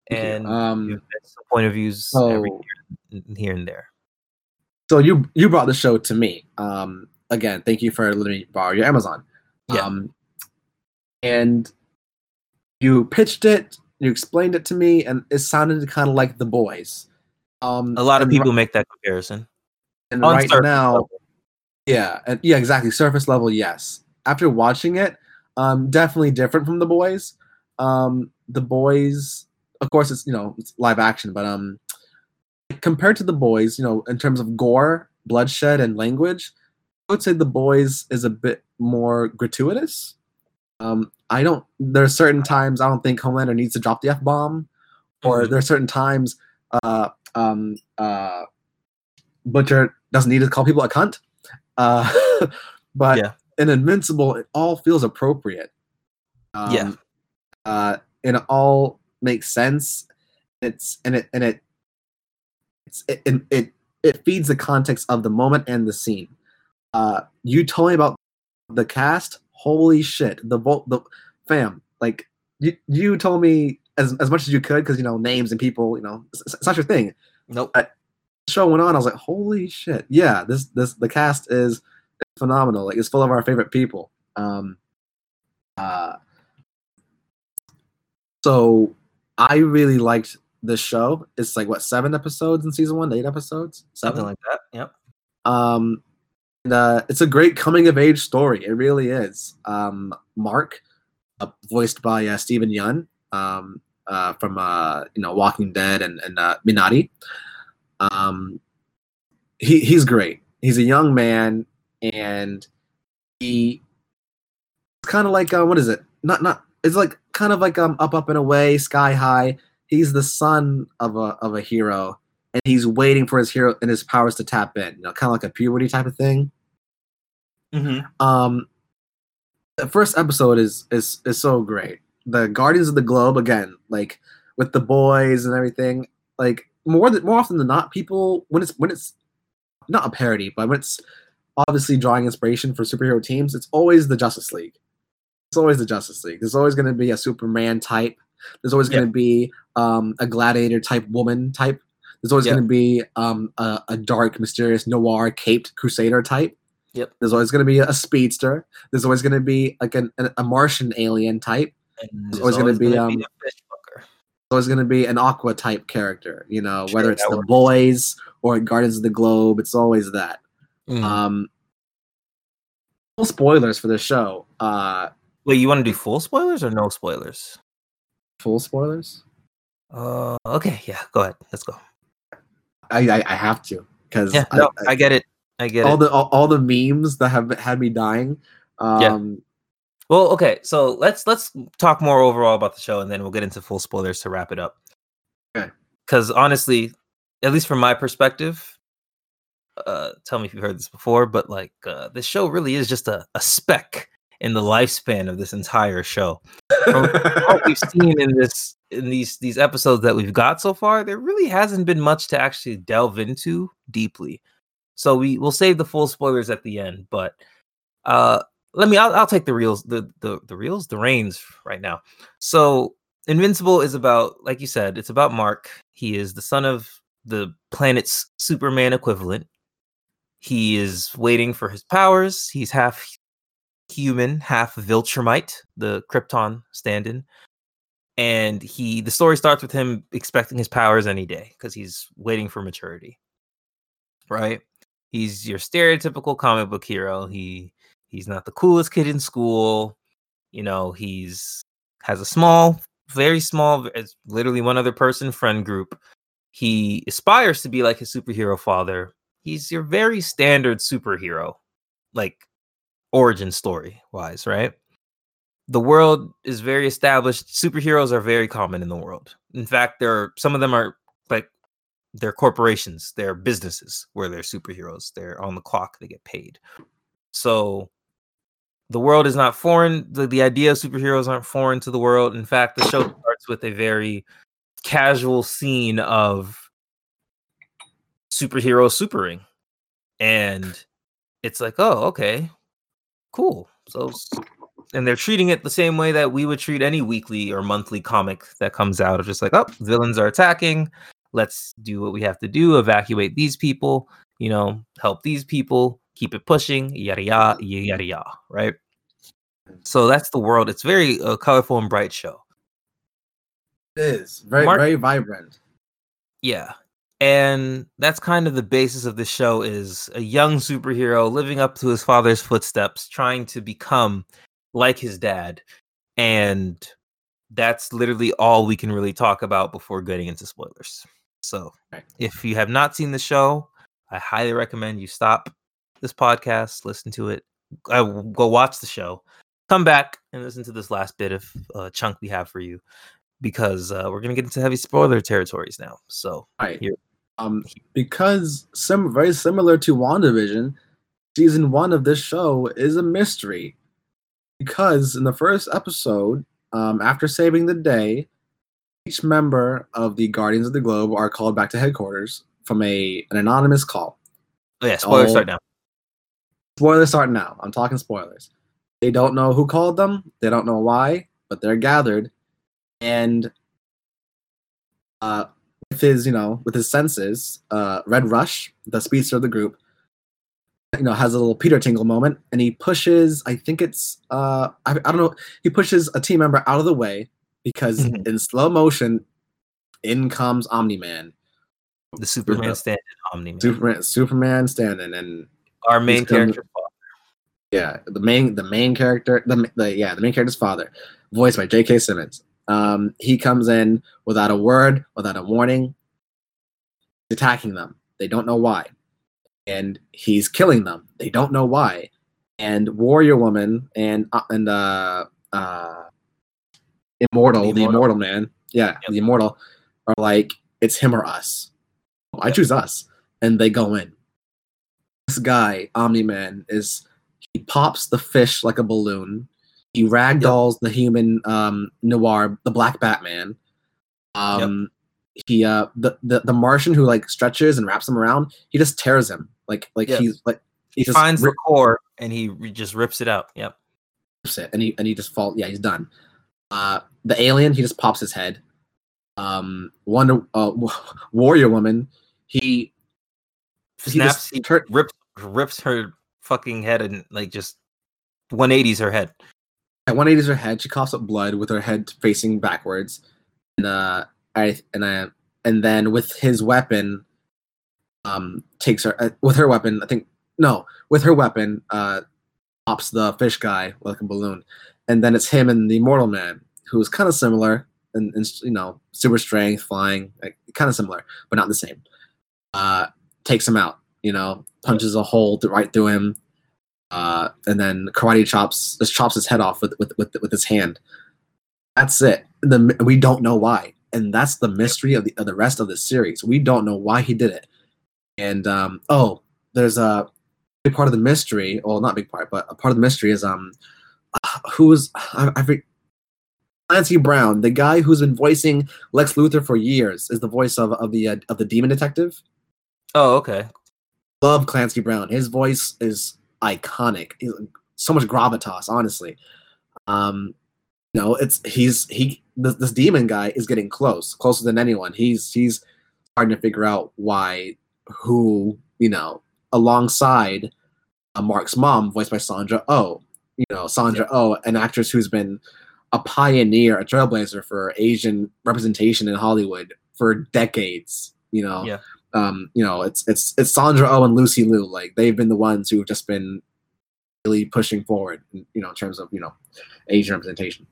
in and um some point of views every so here, here and there. so you you brought the show to me. Um, again, thank you for letting me borrow your Amazon. Yeah. Um, and you pitched it, you explained it to me, and it sounded kind of like the boys. Um, A lot of people make that comparison. and on right now, level. yeah, and yeah, exactly. Surface level, yes. After watching it, um, definitely different from the boys. Um, the boys, of course, it's you know it's live action, but um, compared to the boys, you know, in terms of gore, bloodshed, and language, I would say the boys is a bit more gratuitous. Um, I don't. There are certain times I don't think Homelander needs to drop the f bomb, or Mhm. there are certain times uh, um, uh, Butcher doesn't need to call people a cunt. Uh, *laughs* but Yeah. in Invincible, it all feels appropriate. Um, Yeah. Uh, and it all makes sense. It's and it and it it's it it, it, it feeds the context of the moment and the scene. Uh, you told me about the cast. Holy shit! The vo- the fam like you you told me as as much as you could because you know names and people you know it's, it's not your thing Nope. show went on, I was like, holy shit, yeah, this this the cast is phenomenal. Like it's full of our favorite people. Um uh so I really liked this show. It's like what seven episodes in season one, eight episodes? Something like that. Yep. Um, and, uh, it's a great coming of age story. It really is. Um, Mark, uh, voiced by uh, Steven Yeun, um, uh, from uh, you know Walking Dead and and uh, Minari. Um, he he's great. He's a young man, and he kind of like uh, what is it? Not not. it's like kind of like um up up and away, sky high. He's the son of a of a hero, and he's waiting for his hero and his powers to tap in. You know, kind of like a puberty type of thing. Mm-hmm. Um, the first episode is is is so great. The Guardians of the Globe again, like with the boys and everything. Like more than more often than not, people when it's when it's not a parody, but when it's obviously drawing inspiration for superhero teams, it's always the Justice League. It's always the Justice League. There's always going to be a Superman type. There's always going to be um, a gladiator type woman type. There's always going to be um, a, a dark, mysterious, noir, caped crusader type. Yep. There's always going to be a speedster. There's always going to be like an, a Martian alien type. And There's always going to be um, a fish fucker. there's always going to be an aqua type character. You know, Sure, whether it's the works. boys or Guardians of the Globe, it's always that. Mm. Um, no spoilers for the show. Uh, Wait, you want to do full spoilers or no spoilers? full spoilers. Uh, okay, yeah, go ahead. Let's go. I I, I have to because Yeah, no, I, get it. I get all it. the all, all the memes that have had me dying. Um, Well, okay, so let's let's talk more overall about the show, and then we'll get into full spoilers to wrap it up. Okay. Because honestly, at least from my perspective, uh, tell me if you've heard this before, but like uh, this show really is just a, a speck in the lifespan of this entire show. From what we've *laughs* seen in this in these these episodes that we've got so far, there really hasn't been much to actually delve into deeply. So we will save the full spoilers at the end, but uh let me I'll, I'll take the reels the, the the reels the reins right now. So Invincible is about like you said, it's about Mark. He is the son of the planet's Superman equivalent. He is waiting for his powers. He's half human, half Viltrumite, the Krypton stand-in. And he the story starts with him expecting his powers any day because he's waiting for maturity. Right? He's your stereotypical comic book hero. He he's not the coolest kid in school. You know, he's has a small, very small, literally one other person friend group. He aspires to be like his superhero father. He's your very standard superhero, like origin story wise, right? The world is very established. Superheroes are very common in the world. In fact, there are some of them are like they're corporations, they're businesses where they're superheroes. They're on the clock, they get paid. So the world is not foreign. The, the idea of superheroes aren't foreign to the world. In fact, the show starts with a very casual scene of superhero supering. And it's like, oh, okay, cool. So, and they're treating it the same way that we would treat any weekly or monthly comic that comes out of just like, oh, villains are attacking. Let's do what we have to do, evacuate these people, you know, help these people, keep it pushing, yada yada yada yada, right? So that's the world. It's very uh, colorful and bright show. it is very Mark- very vibrant. Yeah. And that's kind of the basis of the show is a young superhero living up to his father's footsteps, trying to become like his dad. And that's literally all we can really talk about before getting into spoilers. So Right. if you have not seen the show, I highly recommend you stop this podcast, listen to it, uh, go watch the show, come back and listen to this last bit of uh, chunk we have for you because uh, we're going to get into heavy spoiler territories now. So Right. Here. Um, because some very similar to WandaVision, season one of this show is a mystery. Because in the first episode, um, after saving the day, each member of the Guardians of the Globe are called back to headquarters from a an anonymous call. Oh yeah, spoilers Oh. start now. Spoilers start now. I'm talking spoilers. They don't know who called them. They don't know why, but they're gathered, and uh, with his, you know, with his senses, uh, Red Rush, the speedster of the group, you know, has a little Peter Tingle moment, and he pushes. I think it's, uh, I, I don't know. He pushes a team member out of the way because Mhm. in slow motion, in comes Omni Man, The Superman Yeah. stand Omni Man. Superman, Superman standing, and Our main character. father. Yeah, the main the main character, the, the yeah, the main character's father, voiced by J.K. Simmons. Um, he comes in without a word, without a warning, attacking them. They don't know why, and he's killing them. They don't know why. And Warrior Woman and uh, and uh, uh, immortal, the, the immortal. immortal. man, yeah, yep. the immortal, are like it's him or us. I choose us, and they go in. This guy, Omni Man, is he pops the fish like a balloon. He ragdolls yep. the human um, noir, the Black Batman. Um, he uh the, the the Martian who like stretches and wraps him around. He just tears him like like he's like he, he finds rip- the core and he re- just rips it out. Yep. It and he and he just falls. Yeah, he's done. Uh, the alien, he just pops his head. Um, Wonder uh, *laughs* Warrior Woman, he snaps, he, just, he rips rips her fucking head and like just 180s her head. At 180s her head, she coughs up blood with her head facing backwards, and uh, I and I and then with his weapon, um, takes her uh, with her weapon. I think no, with her weapon, uh, pops the fish guy like a balloon, and then it's him and the Immortal Man, who's kind of similar and, you know super strength, flying, like, kind of similar, but not the same. Uh, takes him out, you know, punches a hole right through him, uh, and then karate chops just chops his head off with with with, with his hand. That's it. The we don't know why, and that's the mystery of the of the rest of the series. We don't know why he did it. And um, oh, there's a big part of the mystery. Well, not big part, but a part of the mystery is um, who is I, I Clancy Brown, the guy who's been voicing Lex Luthor for years, is the voice of of the uh, of the demon detective. Oh, okay. Love Clancy Brown. His voice is iconic. He's so much gravitas, honestly. Um, you know, it's he's he this, this demon guy is getting close, closer than anyone. He's he's starting to figure out why who you know alongside uh, Mark's mom, voiced by Sandra Oh. You know, Sandra yeah. Oh, an actress who's been a pioneer, a trailblazer for Asian representation in Hollywood for decades. You know, yeah. um, you know, it's it's it's Sandra Oh and Lucy Liu. Like they've been the ones who've just been really pushing forward. You know, in terms of you know Asian representation.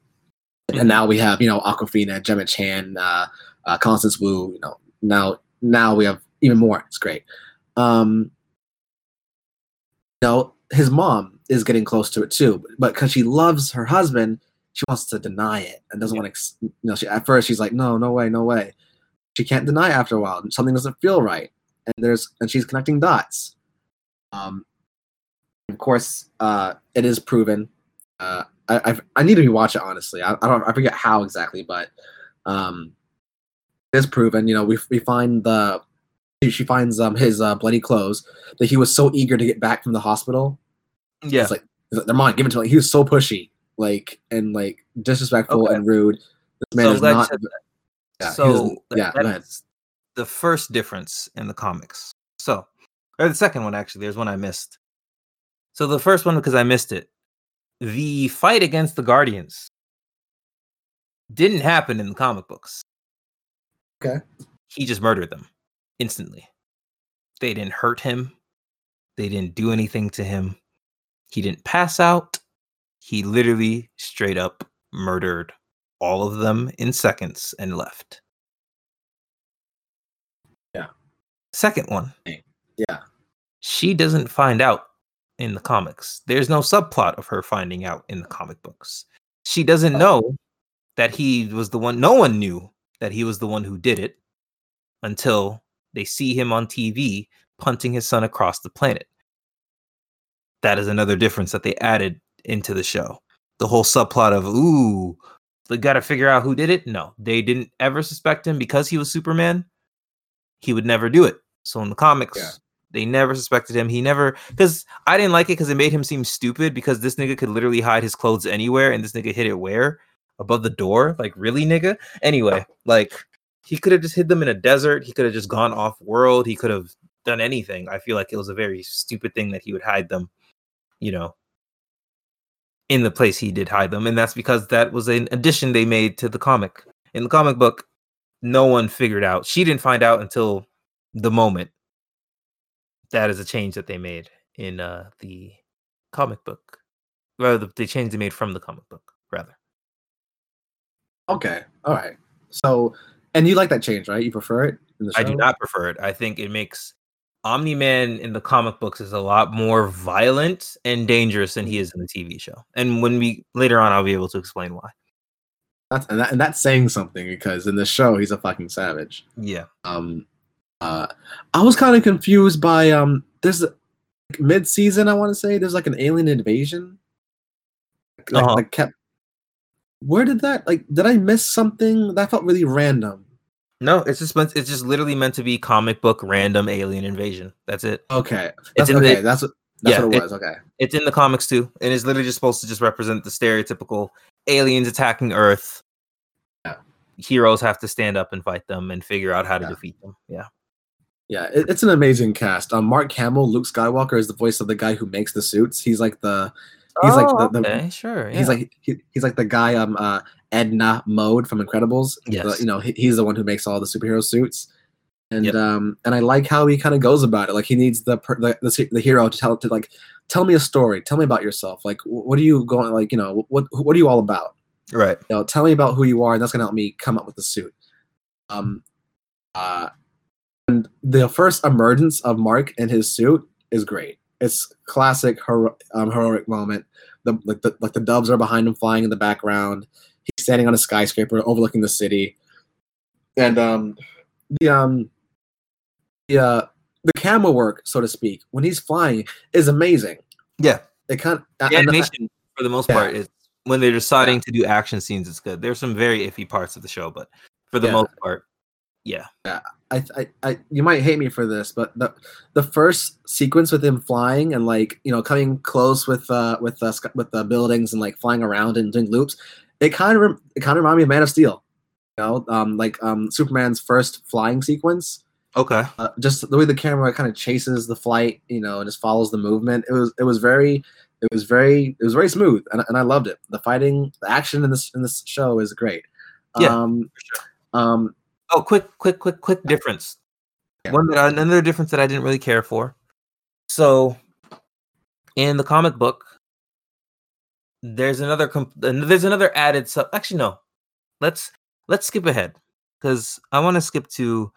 Mm-hmm. And now we have you know Awkwafina, Gemma Chan, uh, uh, Constance Wu. You know, now now we have even more. It's great. Um, you know, his mom is getting close to it too, but because she loves her husband, she wants to deny it and doesn't yeah. want to. You know, she at first she's like, no, no way, no way. She can't deny after a while. Something doesn't feel right, and there's and she's connecting dots. Um, of course, uh, it is proven. Uh, I I've, i need to rewatch it honestly. I, I don't I forget how exactly, but um, it is proven. You know, we we find the she finds um his uh, bloody clothes that he was so eager to get back from the hospital. Yeah, it's like they're mine. Give it to him. He was so pushy, like and like disrespectful okay. and rude. This man so is not. Yeah, so yeah, ahead. The first difference in the comics. So, or the second one actually. There's one I missed. So the first one because I missed it. The fight against the Guardians didn't happen in the comic books. Okay. He just murdered them instantly. They didn't hurt him. They didn't do anything to him. He didn't pass out. He literally straight up murdered all of them in seconds and left. Yeah. Second one. Yeah. She doesn't find out in the comics. There's no subplot of her finding out in the comic books. She doesn't oh. know that he was the one. No one knew that he was the one who did it until they see him on TV punting his son across the planet. That is another difference that they added into the show. The whole subplot of, ooh, they got to figure out who did it. No, they didn't ever suspect him because he was Superman. He would never do it. So in the comics, yeah. they never suspected him. He never, because I didn't like it because it made him seem stupid because this nigga could literally hide his clothes anywhere and this nigga hid it where? Above the door? Like, really, nigga? Anyway, like, he could have just hid them in a desert. He could have just gone off world. He could have done anything. I feel like it was a very stupid thing that he would hide them, you know, in the place he did hide them. And that's because that was an addition they made to the comic. In the comic book, no one figured out. She didn't find out until the moment. That is a change that they made in uh, the comic book. Rather, the, the change they made from the comic book, rather. Okay. All right. So and you like that change, right? You prefer it? I do not prefer it. I think it makes Omni Man in the comic books is a lot more violent and dangerous than he is in the TV show. And when we later on, I'll be able to explain why. That's and, that, and that's saying something because in the show he's a fucking savage. Yeah. Um, uh, I was kind of confused by um. There's a, like, mid-season. I want to say there's like an alien invasion. Like, Uh-huh. like kept. Where did that like? Did I miss something? That felt really random. No, it's just meant, it's just literally meant to be comic book random alien invasion. That's it. Okay, It's in okay. the- that's what that's yeah, what it it- was. Okay, It's in the comics too, and it's literally just supposed to just represent the stereotypical aliens attacking Earth. Yeah. Heroes have to stand up and fight them and figure out how to Yeah. defeat them. Yeah. yeah, it, it's an amazing cast. Um, Mark Hamill, Luke Skywalker is the voice of the guy who makes the suits. He's like the He's like Oh, the- the- okay, sure. he's like he, he's like the guy um uh Edna Mode from Incredibles. The- Yes. you know he, he's the one who makes all the superhero suits, and Yep. um and I like how he kind of goes about it. Like he needs the per, the, the the hero to tell to like tell me a story, tell me about yourself. Like what are you going like you know what what are you all about? right. You know, tell me about who you are, and that's gonna help me come up with the suit. Um, uh, and the first emergence of Mark in his suit is great. It's classic hero- um, heroic moment. The like the like the doves are behind him, flying in the background. He's standing on a skyscraper overlooking the city, and um, the um, the uh, the camera work, so to speak, when he's flying is amazing. Yeah. It kind of The animation, for the most yeah. part, is when they're deciding to do action scenes. It's good. There's some very iffy parts of the show, but for the Yeah. most part, yeah. I, I, I, you might hate me for this, but the the first sequence with him flying and like you know coming close with uh with the with the buildings and like flying around and doing loops, it kind of rem- it kind of reminded me of Man of Steel, you know, um like um Superman's first flying sequence, Okay. uh, just the way the camera kind of chases the flight, you know, and just follows the movement. It was it was very it was very it was very smooth and, and I loved it. The fighting, the action in this in this show is great. Yeah, Um, um, Oh, quick, quick, quick, quick difference. Yeah. One that I, another difference that I didn't really care for. So, in the comic book, there's another comp- and there's another added sub. Actually, no. Let's let's skip ahead because I want to skip to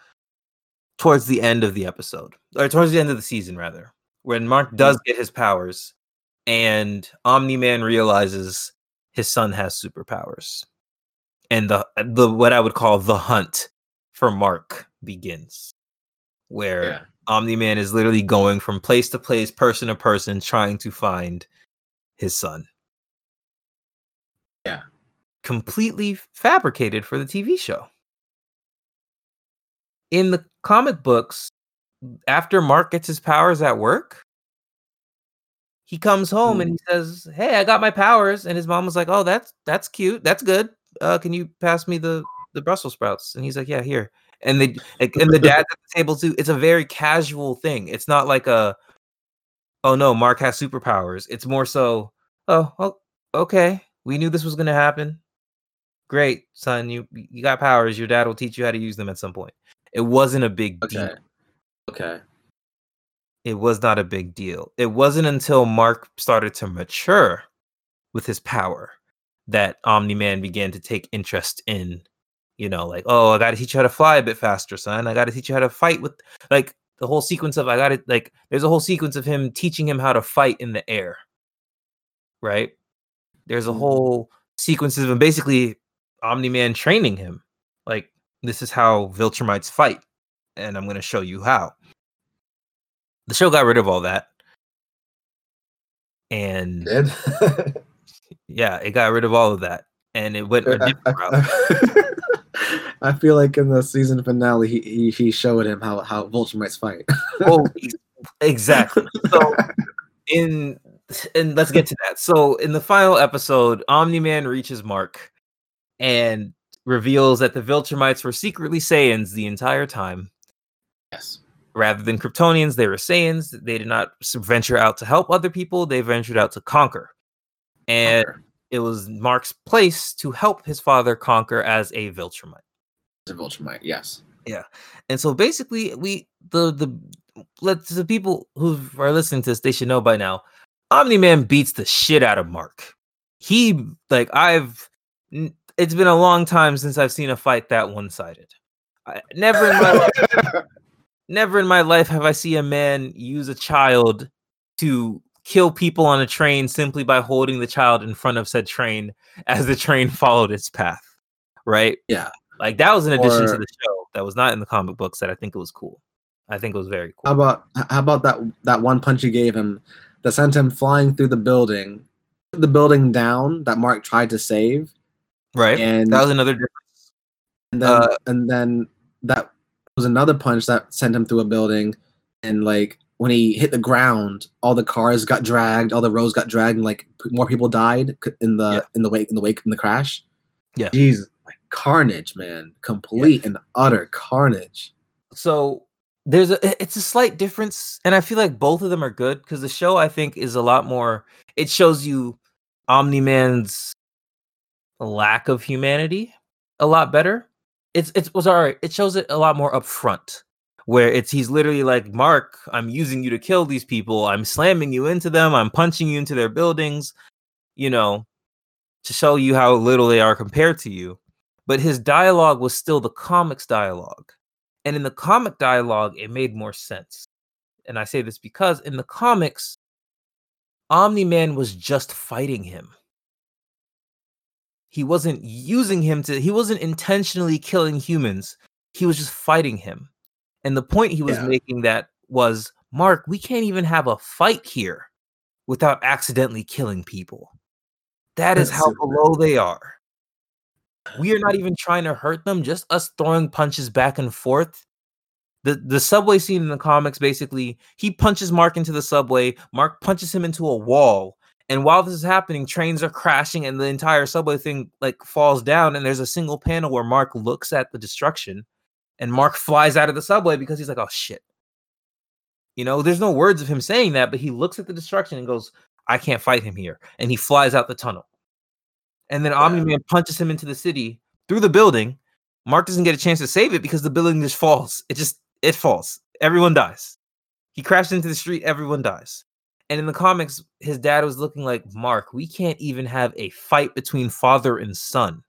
towards the end of the episode or towards the end of the season rather, when Mark does get his powers and Omni Man realizes his son has superpowers and the the what I would call the hunt for Mark begins, where yeah. Omni Man is literally going from place to place, person to person, trying to find his son. Yeah. Completely fabricated for the TV show. In the comic books, after Mark gets his powers at work, he comes home and he says, "Hey, I got my powers." And his mom was like, "Oh, that's that's cute. That's good. Uh, can you pass me the the Brussels sprouts?" And he's like, "Yeah, here." And they like, and the dad *laughs* at the table too. It's a very casual thing. It's not like a, "Oh no, Mark has superpowers." It's more so, "Oh, oh okay, we knew this was gonna happen. Great, son. You you got powers. Your dad will teach you how to use them at some point." It wasn't a big deal Okay. Okay. it was not a big deal. It wasn't until Mark started to mature with his power that Omni Man began to take interest in, you know, like, oh, I got to teach you how to fly a bit faster, son. I got to teach you how to fight with, like, the whole sequence of, I got to, like, there's a whole sequence of him teaching him how to fight in the air, right? There's a Mhm. whole sequences of him basically Omni Man training him, like, this is how Viltrumites fight, and I'm going to show you how the show got rid of all that and *laughs* yeah it got rid of all of that and it went a different route. *laughs* I- feel like in the season finale, he he, he showed him how how Vulture fight. oh *laughs* exactly so in and let's get to that so in the final episode omni-man reaches mark and reveals that the viltrumites were secretly saiyans the entire time yes. rather than kryptonians they were saiyans they did not venture out to help other people they ventured out to conquer and Conquer. it was Mark's place to help his father conquer as a Viltrumite. Vulture Yes. Yeah. And so basically, we the the let's the people who are listening to this, they should know by now. Omni Man beats the shit out of Mark. He like I've it's been a long time since I've seen a fight that one sided. Never in my life, *laughs* never in my life have I seen a man use a child to kill people on a train simply by holding the child in front of said train as the train followed its path. right? Yeah. Like that was an addition Or- to the show that was not in the comic books that I think it was cool. I think it was very cool. How about how about that that one punch you gave him that sent him flying through the building, the building down that Mark tried to save, Right? and that was another difference. and then uh, and then that was another punch that sent him through a building, and like when he hit the ground, all the cars got dragged, all the roads got dragged, and like more people died in the Yeah. in the wake in the wake in the crash. Yeah. Jesus, carnage, man, complete and utter carnage. so there's a it's a slight difference and i feel like both of them are good because the show i think is a lot more it shows you omni-man's lack of humanity a lot better. It's it was all right it shows it a lot more upfront where it's he's literally like mark i'm using you to kill these people. I'm slamming you into them. I'm punching you into their buildings you know to show you how little they are compared to you but his dialogue was still the comics dialogue and in the comic dialogue, it made more sense. And I say this because in the comics, Omni Man was just fighting him. He wasn't using him to, he wasn't intentionally killing humans. He was just fighting him. And the point he was Yeah. making that was Mark, we can't even have a fight here without accidentally killing people. That is That's how below they are we are not even trying to hurt them just us throwing punches back and forth. The the subway scene in the comics basically he punches mark into the subway mark punches him into a wall and while this is happening trains are crashing and the entire subway thing like falls down and there's a single panel where mark looks at the destruction and mark flies out of the subway because he's like oh shit. You know there's no words of him saying that but he looks at the destruction and goes i can't fight him here and he flies out the tunnel and then Omni Man punches him into the city through the building. Mark doesn't get a chance to save it because the building just falls. It just it falls. Everyone dies. He crashes into the street. Everyone dies. And in the comics, his dad was looking like Mark. We can't even have a fight between father and son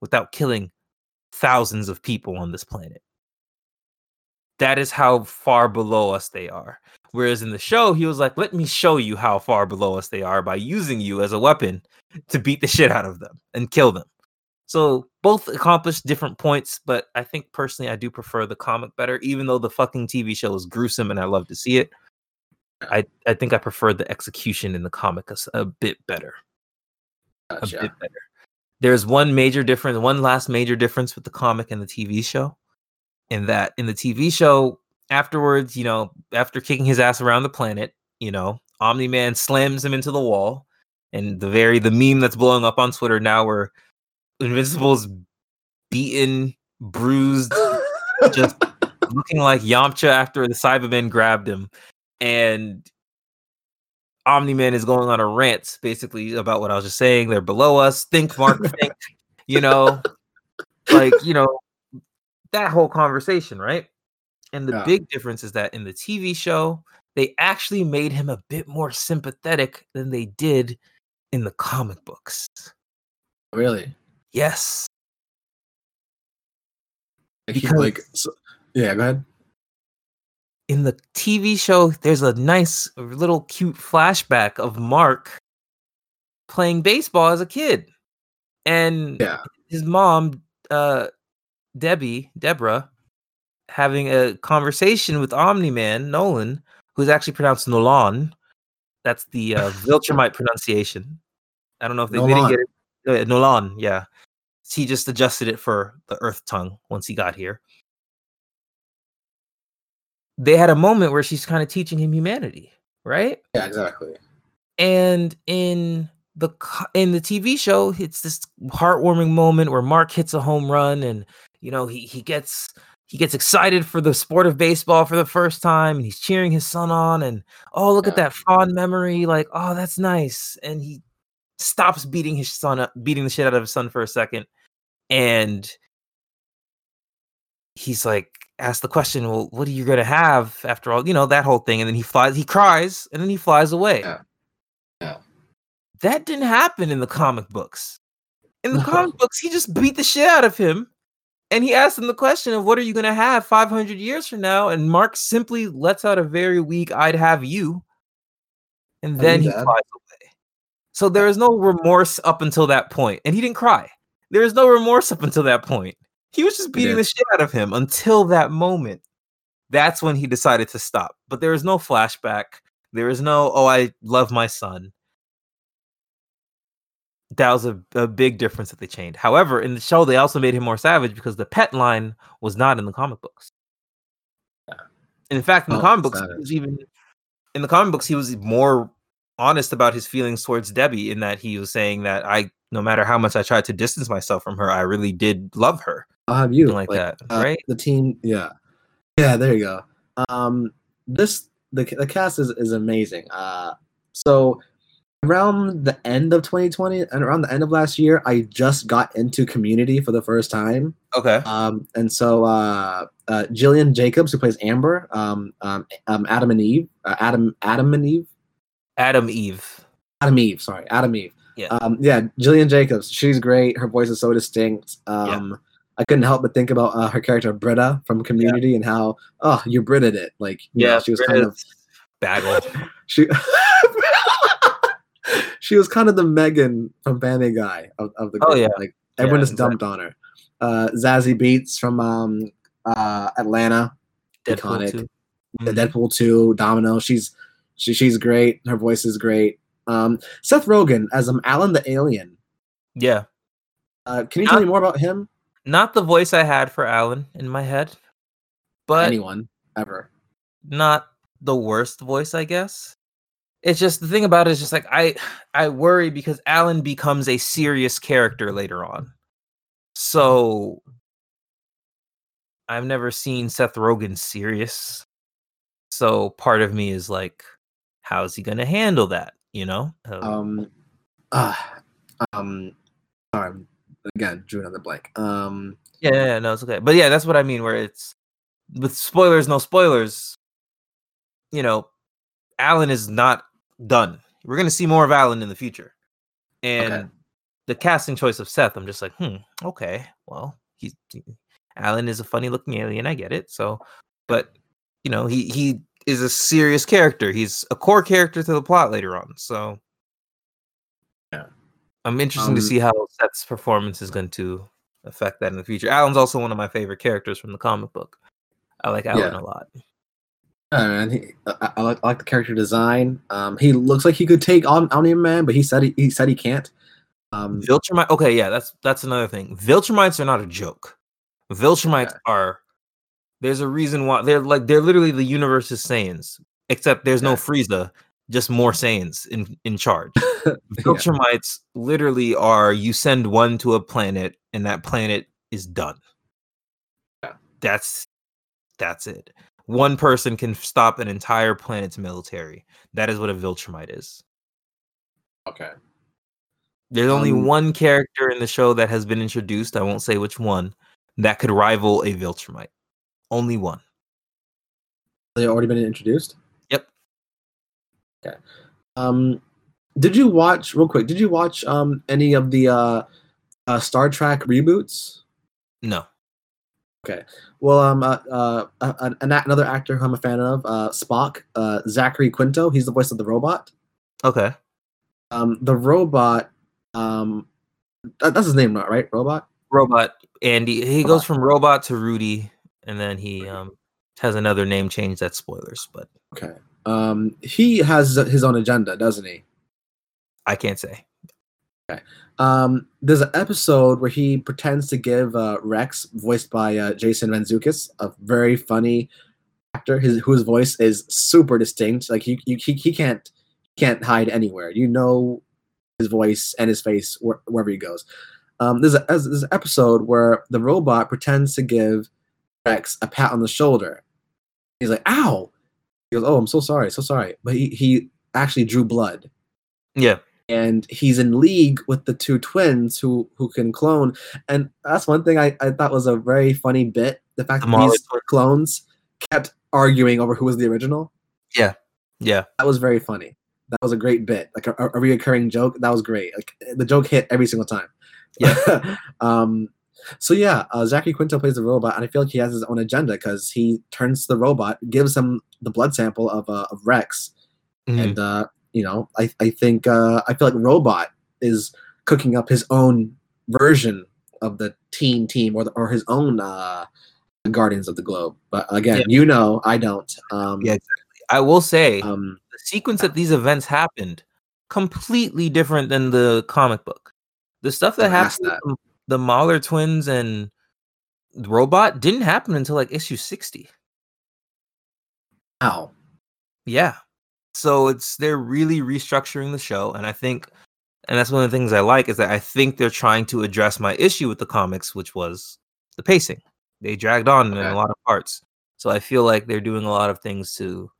without killing thousands of people on this planet. That is how far below us they are. Whereas in the show, he was like, let me show you how far below us they are by using you as a weapon to beat the shit out of them and kill them. So both accomplish different points, but I think personally I do prefer the comic better, even though the fucking TV show is gruesome and I love to see it. I, I think I prefer the execution in the comic a, a bit better. A bit better. There's one major difference, one last major difference with the comic and the TV show. In that in the TV show, afterwards, you know, after kicking his ass around the planet, you know, Omni Man slams him into the wall. And the very the meme that's blowing up on Twitter now where Invincible's beaten, bruised, just *laughs* looking like Yamcha after the Saibamen grabbed him. And Omni Man is going on a rant basically about what I was just saying. They're below us. Think, Mark, think, you know, like, you know, that whole conversation, right? And the Yeah. big difference is that in the TV show, they actually made him a bit more sympathetic than they did in the comic books. Really? Yes. Like, he, Because- like so, yeah, go ahead. in the TV show, there's a nice little cute flashback of Mark playing baseball as a kid. And Yeah. his mom, uh, Debbie, Deborah, having a conversation with Omni Man, Nolan, who's actually pronounced Nolan. That's the uh, Viltrumite pronunciation. I don't know if they, they didn't get it. Uh, Nolan, yeah. He just adjusted it for the Earth tongue once he got here. They had a moment where she's kind of teaching him humanity, right? Yeah, exactly. and in the in the TV show, it's this heartwarming moment where Mark hits a home run, and you know he he gets he gets excited for the sport of baseball for the first time, and he's cheering his son on, and oh look at that fond memory, like oh that's nice, and he stops beating his son up, beating the shit out of his son for a second, and he's like asked the question, well, what are you gonna have after all, you know that whole thing, and then he flies, he cries, and then he flies away Yeah. Yeah. that didn't happen in the comic books. In the comic books, he just beat the shit out of him. And he asked him the question of what are you going to have 500 years from now? And Mark simply lets out a very weak, I'd have you. And then he flies away. So there is no remorse up until that point. And he didn't cry. There is no remorse up until that point. He was just beating the shit out of him until that moment. That's when he decided to stop. But there is no flashback. There is no, oh, I love my son. That was a, a big difference that they changed. However, in the show, they also made him more savage because the pet line was not in the comic books. Yeah. In fact, in the oh, comic books, he was even in the comic books, he was more honest about his feelings towards Debbie in that he was saying that I, no matter how much I tried to distance myself from her, I really did love her. I'll have you like, like, that, uh, right? The team, yeah, yeah. There you go. Um, this the the cast is is amazing. Uh, so around the end of 2020 and around the end of last year, I just got into Community for the first time. Okay. Um, and so uh, uh, Gillian Jacobs, who plays Amber, um, um, um Adam and Eve, uh, Adam, Adam and Eve, Adam Eve, Adam Eve. Sorry, Adam Eve. Yeah. Um, yeah, Gillian Jacobs. She's great. Her voice is so distinct. Um, yeah. I couldn't help but think about uh, her character Britta from Community yeah. and how oh you Britted it like yeah know, she was kind of bagel. *laughs* she *laughs* she was kind of the Megan from Family Guy of, of the group. Oh yeah, like everyone yeah, just dumped on her. Uh, Zazie Beetz from um, uh, Atlanta, Deadpool iconic. Mm-hmm. Deadpool two, Domino. She's she, she's great. Her voice is great. Um, Seth Rogen as um Alan the alien. Yeah. Uh, can you tell me more about him? Not the voice I had for Alan in my head, but anyone ever. Not the worst voice, I guess. It's just the thing about it is just like I I worry because Alan becomes a serious character later on. So I've never seen Seth Rogen serious. So part of me is like, how's he gonna handle that? You know? Um uh, um sorry, again, drew another blank. Um, yeah, yeah, yeah, no, it's okay. But yeah, that's what I mean. Where it's with spoilers, no spoilers. You know, Alan is not done. We're gonna see more of Alan in the future, and okay. the casting choice of Seth, I'm just like, hmm, okay, well, he's he, Alan is a funny looking alien. I get it. So, but you know, he he is a serious character. He's a core character to the plot later on. So yeah, I'm interested um, to see how Seth's performance is going to affect that in the future. Alan's also one of my favorite characters from the comic book. I like Alan yeah. a lot. And he, I, I, like, I like the character design. Um, he looks like he could take on Omni Man, but he said he, he said he can't. Um, Viltrumite. Okay, yeah, that's that's another thing. Viltrumites are not a joke. Viltrumites yeah. are. There's a reason why they're like they're literally the universe's Saiyans, except there's yeah. no Frieza just more Saiyans in, in charge. *laughs* Viltrumites yeah. literally are you send one to a planet and that planet is done. Yeah. That's that's it. One person can stop an entire planet's military. That is what a Viltrumite is. Okay. There's only um, one character in the show that has been introduced, I won't say which one, that could rival a Viltrumite. Only one. They already been introduced? Yep. Okay. Um, did you watch real quick? Did you watch um any of the uh, uh Star Trek reboots? No. Okay. Well, um, uh, uh, uh another actor who I'm a fan of, uh, Spock, uh, Zachary Quinto. He's the voice of the robot. Okay. Um, the robot, um, that's his name, not right? Robot. Robot Andy. He robot. goes from robot to Rudy, and then he um has another name change. That's spoilers, but okay. Um, he has his own agenda, doesn't he? I can't say. Okay. Um, there's an episode where he pretends to give uh, Rex, voiced by uh, Jason Mantzoukas, a very funny actor, his whose voice is super distinct. Like he, he, he can't can't hide anywhere. You know his voice and his face wh- wherever he goes. Um, there's, a, there's an episode where the robot pretends to give Rex a pat on the shoulder. He's like, "Ow!" He goes, "Oh, I'm so sorry, so sorry," but he he actually drew blood. Yeah, and he's in league with the two twins who who can clone, and that's one thing I, I thought was a very funny bit. The fact the that these clones kept arguing over who was the original. Yeah, yeah, that was very funny. That was a great bit, like a, a reoccurring joke. That was great. Like the joke hit every single time. Yeah. *laughs* um, so yeah, uh, Zachary Quinto plays the robot, and I feel like he has his own agenda because he turns the robot, gives him the blood sample of uh, of Rex, mm-hmm. and uh, you know, I I think uh, I feel like Robot is cooking up his own version of the teen team or the, or his own uh, Guardians of the Globe. But again, yeah. you know, I don't. Um, yeah, exactly. I will say um, the sequence that these events happened completely different than the comic book. The stuff that happened, that. the Mauler twins and robot didn't happen until like issue 60. Wow. Yeah. So it's they're really restructuring the show. And I think and that's one of the things I like is that I think they're trying to address my issue with the comics, which was the pacing. They dragged on okay. in a lot of parts. So I feel like they're doing a lot of things to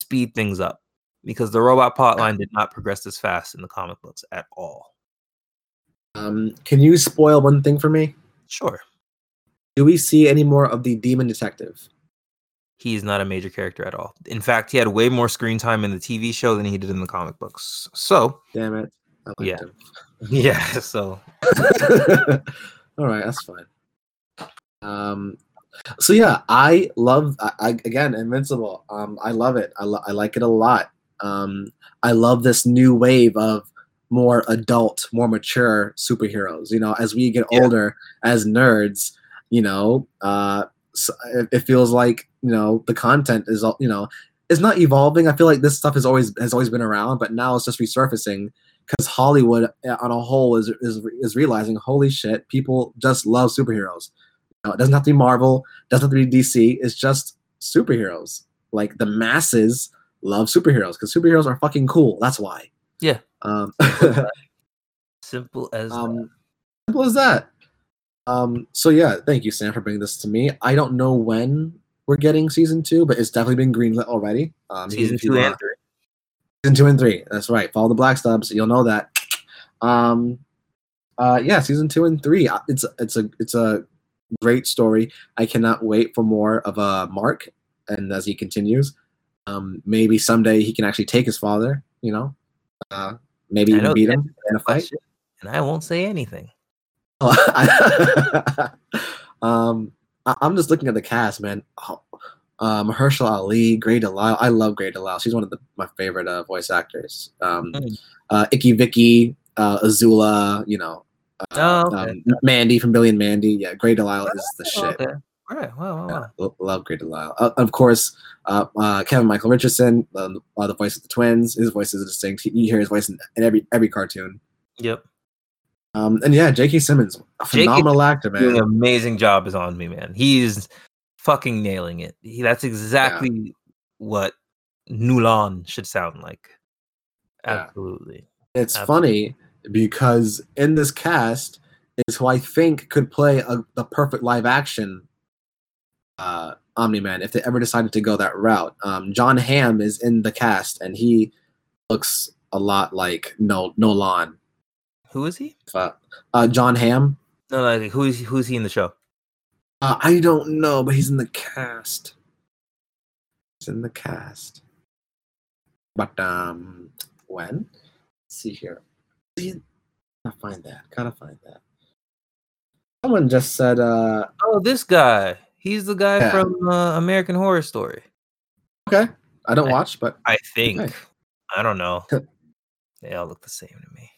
speed things up because the robot plotline did not progress as fast in the comic books at all. Um, can you spoil one thing for me? Sure. Do we see any more of the demon detective? He's not a major character at all. In fact, he had way more screen time in the TV show than he did in the comic books. So, damn it. yeah. Him. *laughs* Yeah, so. *laughs* all right, that's fine. Um, so yeah, I love I, I, again Invincible. Um, I love it. I, lo- I like it a lot. Um, I love this new wave of more adult, more mature superheroes. You know, as we get yeah. older as nerds, you know, uh, so it, it, feels like you know the content is all you know it's not evolving. I feel like this stuff has always has always been around, but now it's just resurfacing because Hollywood uh, on a whole is, is is realizing, holy shit, people just love superheroes. You know, it doesn't have to be Marvel, doesn't have to be DC. It's just superheroes. Like the masses love superheroes because superheroes are fucking cool. That's why. Yeah. Um, *laughs* simple as um, that. simple as that. Um, so yeah, thank you, Sam, for bringing this to me. I don't know when we're getting season two, but it's definitely been greenlit already. Um, season two and three. Season two and three. That's right. Follow the Black Stubs. You'll know that. Um, uh, yeah, season two and three. Uh, it's it's a it's a great story. I cannot wait for more of a uh, Mark, and as he continues, um, maybe someday he can actually take his father. You know, uh, maybe even beat him in a fight. And I won't say anything. *laughs* um, I, am just looking at the cast, man. Oh, um, Mahershala Ali, Grey DeLisle. I love Grey DeLisle. She's one of the, my favorite uh, voice actors. Um, mm. uh, Icky Vicky, uh, Azula, you know, uh, oh, okay. um, Mandy from Billy and Mandy. Yeah, Grey DeLisle is the oh, shit. Okay. All right. Wow, wow, wow. love Grey DeLisle. Uh, of course, uh, uh, Kevin Michael Richardson, um, the voice of the twins. His voice is distinct. You hear his voice in, in every every cartoon. Yep. Um, and yeah, J.K. Simmons, phenomenal actor, man. Doing an amazing job as Omni Man. He's fucking nailing it. He, that's exactly yeah. what Nulan should sound like. Absolutely. Yeah. It's Absolutely. funny because in this cast is who I think could play a, the perfect live action uh, Omni Man if they ever decided to go that route. Um, Jon Hamm is in the cast and he looks a lot like no Nolan who is he? Uh, uh, Jon Hamm. No, like who is who's he in the show? Uh, I don't know, but he's in the cast. He's in the cast. But um, when? Let's see here. Gotta find that. Gotta find that. Someone just said, uh, "Oh, this guy. He's the guy yeah. from uh, American Horror Story." Okay, I don't I, watch, but I think okay. I don't know. *laughs* they all look the same to me.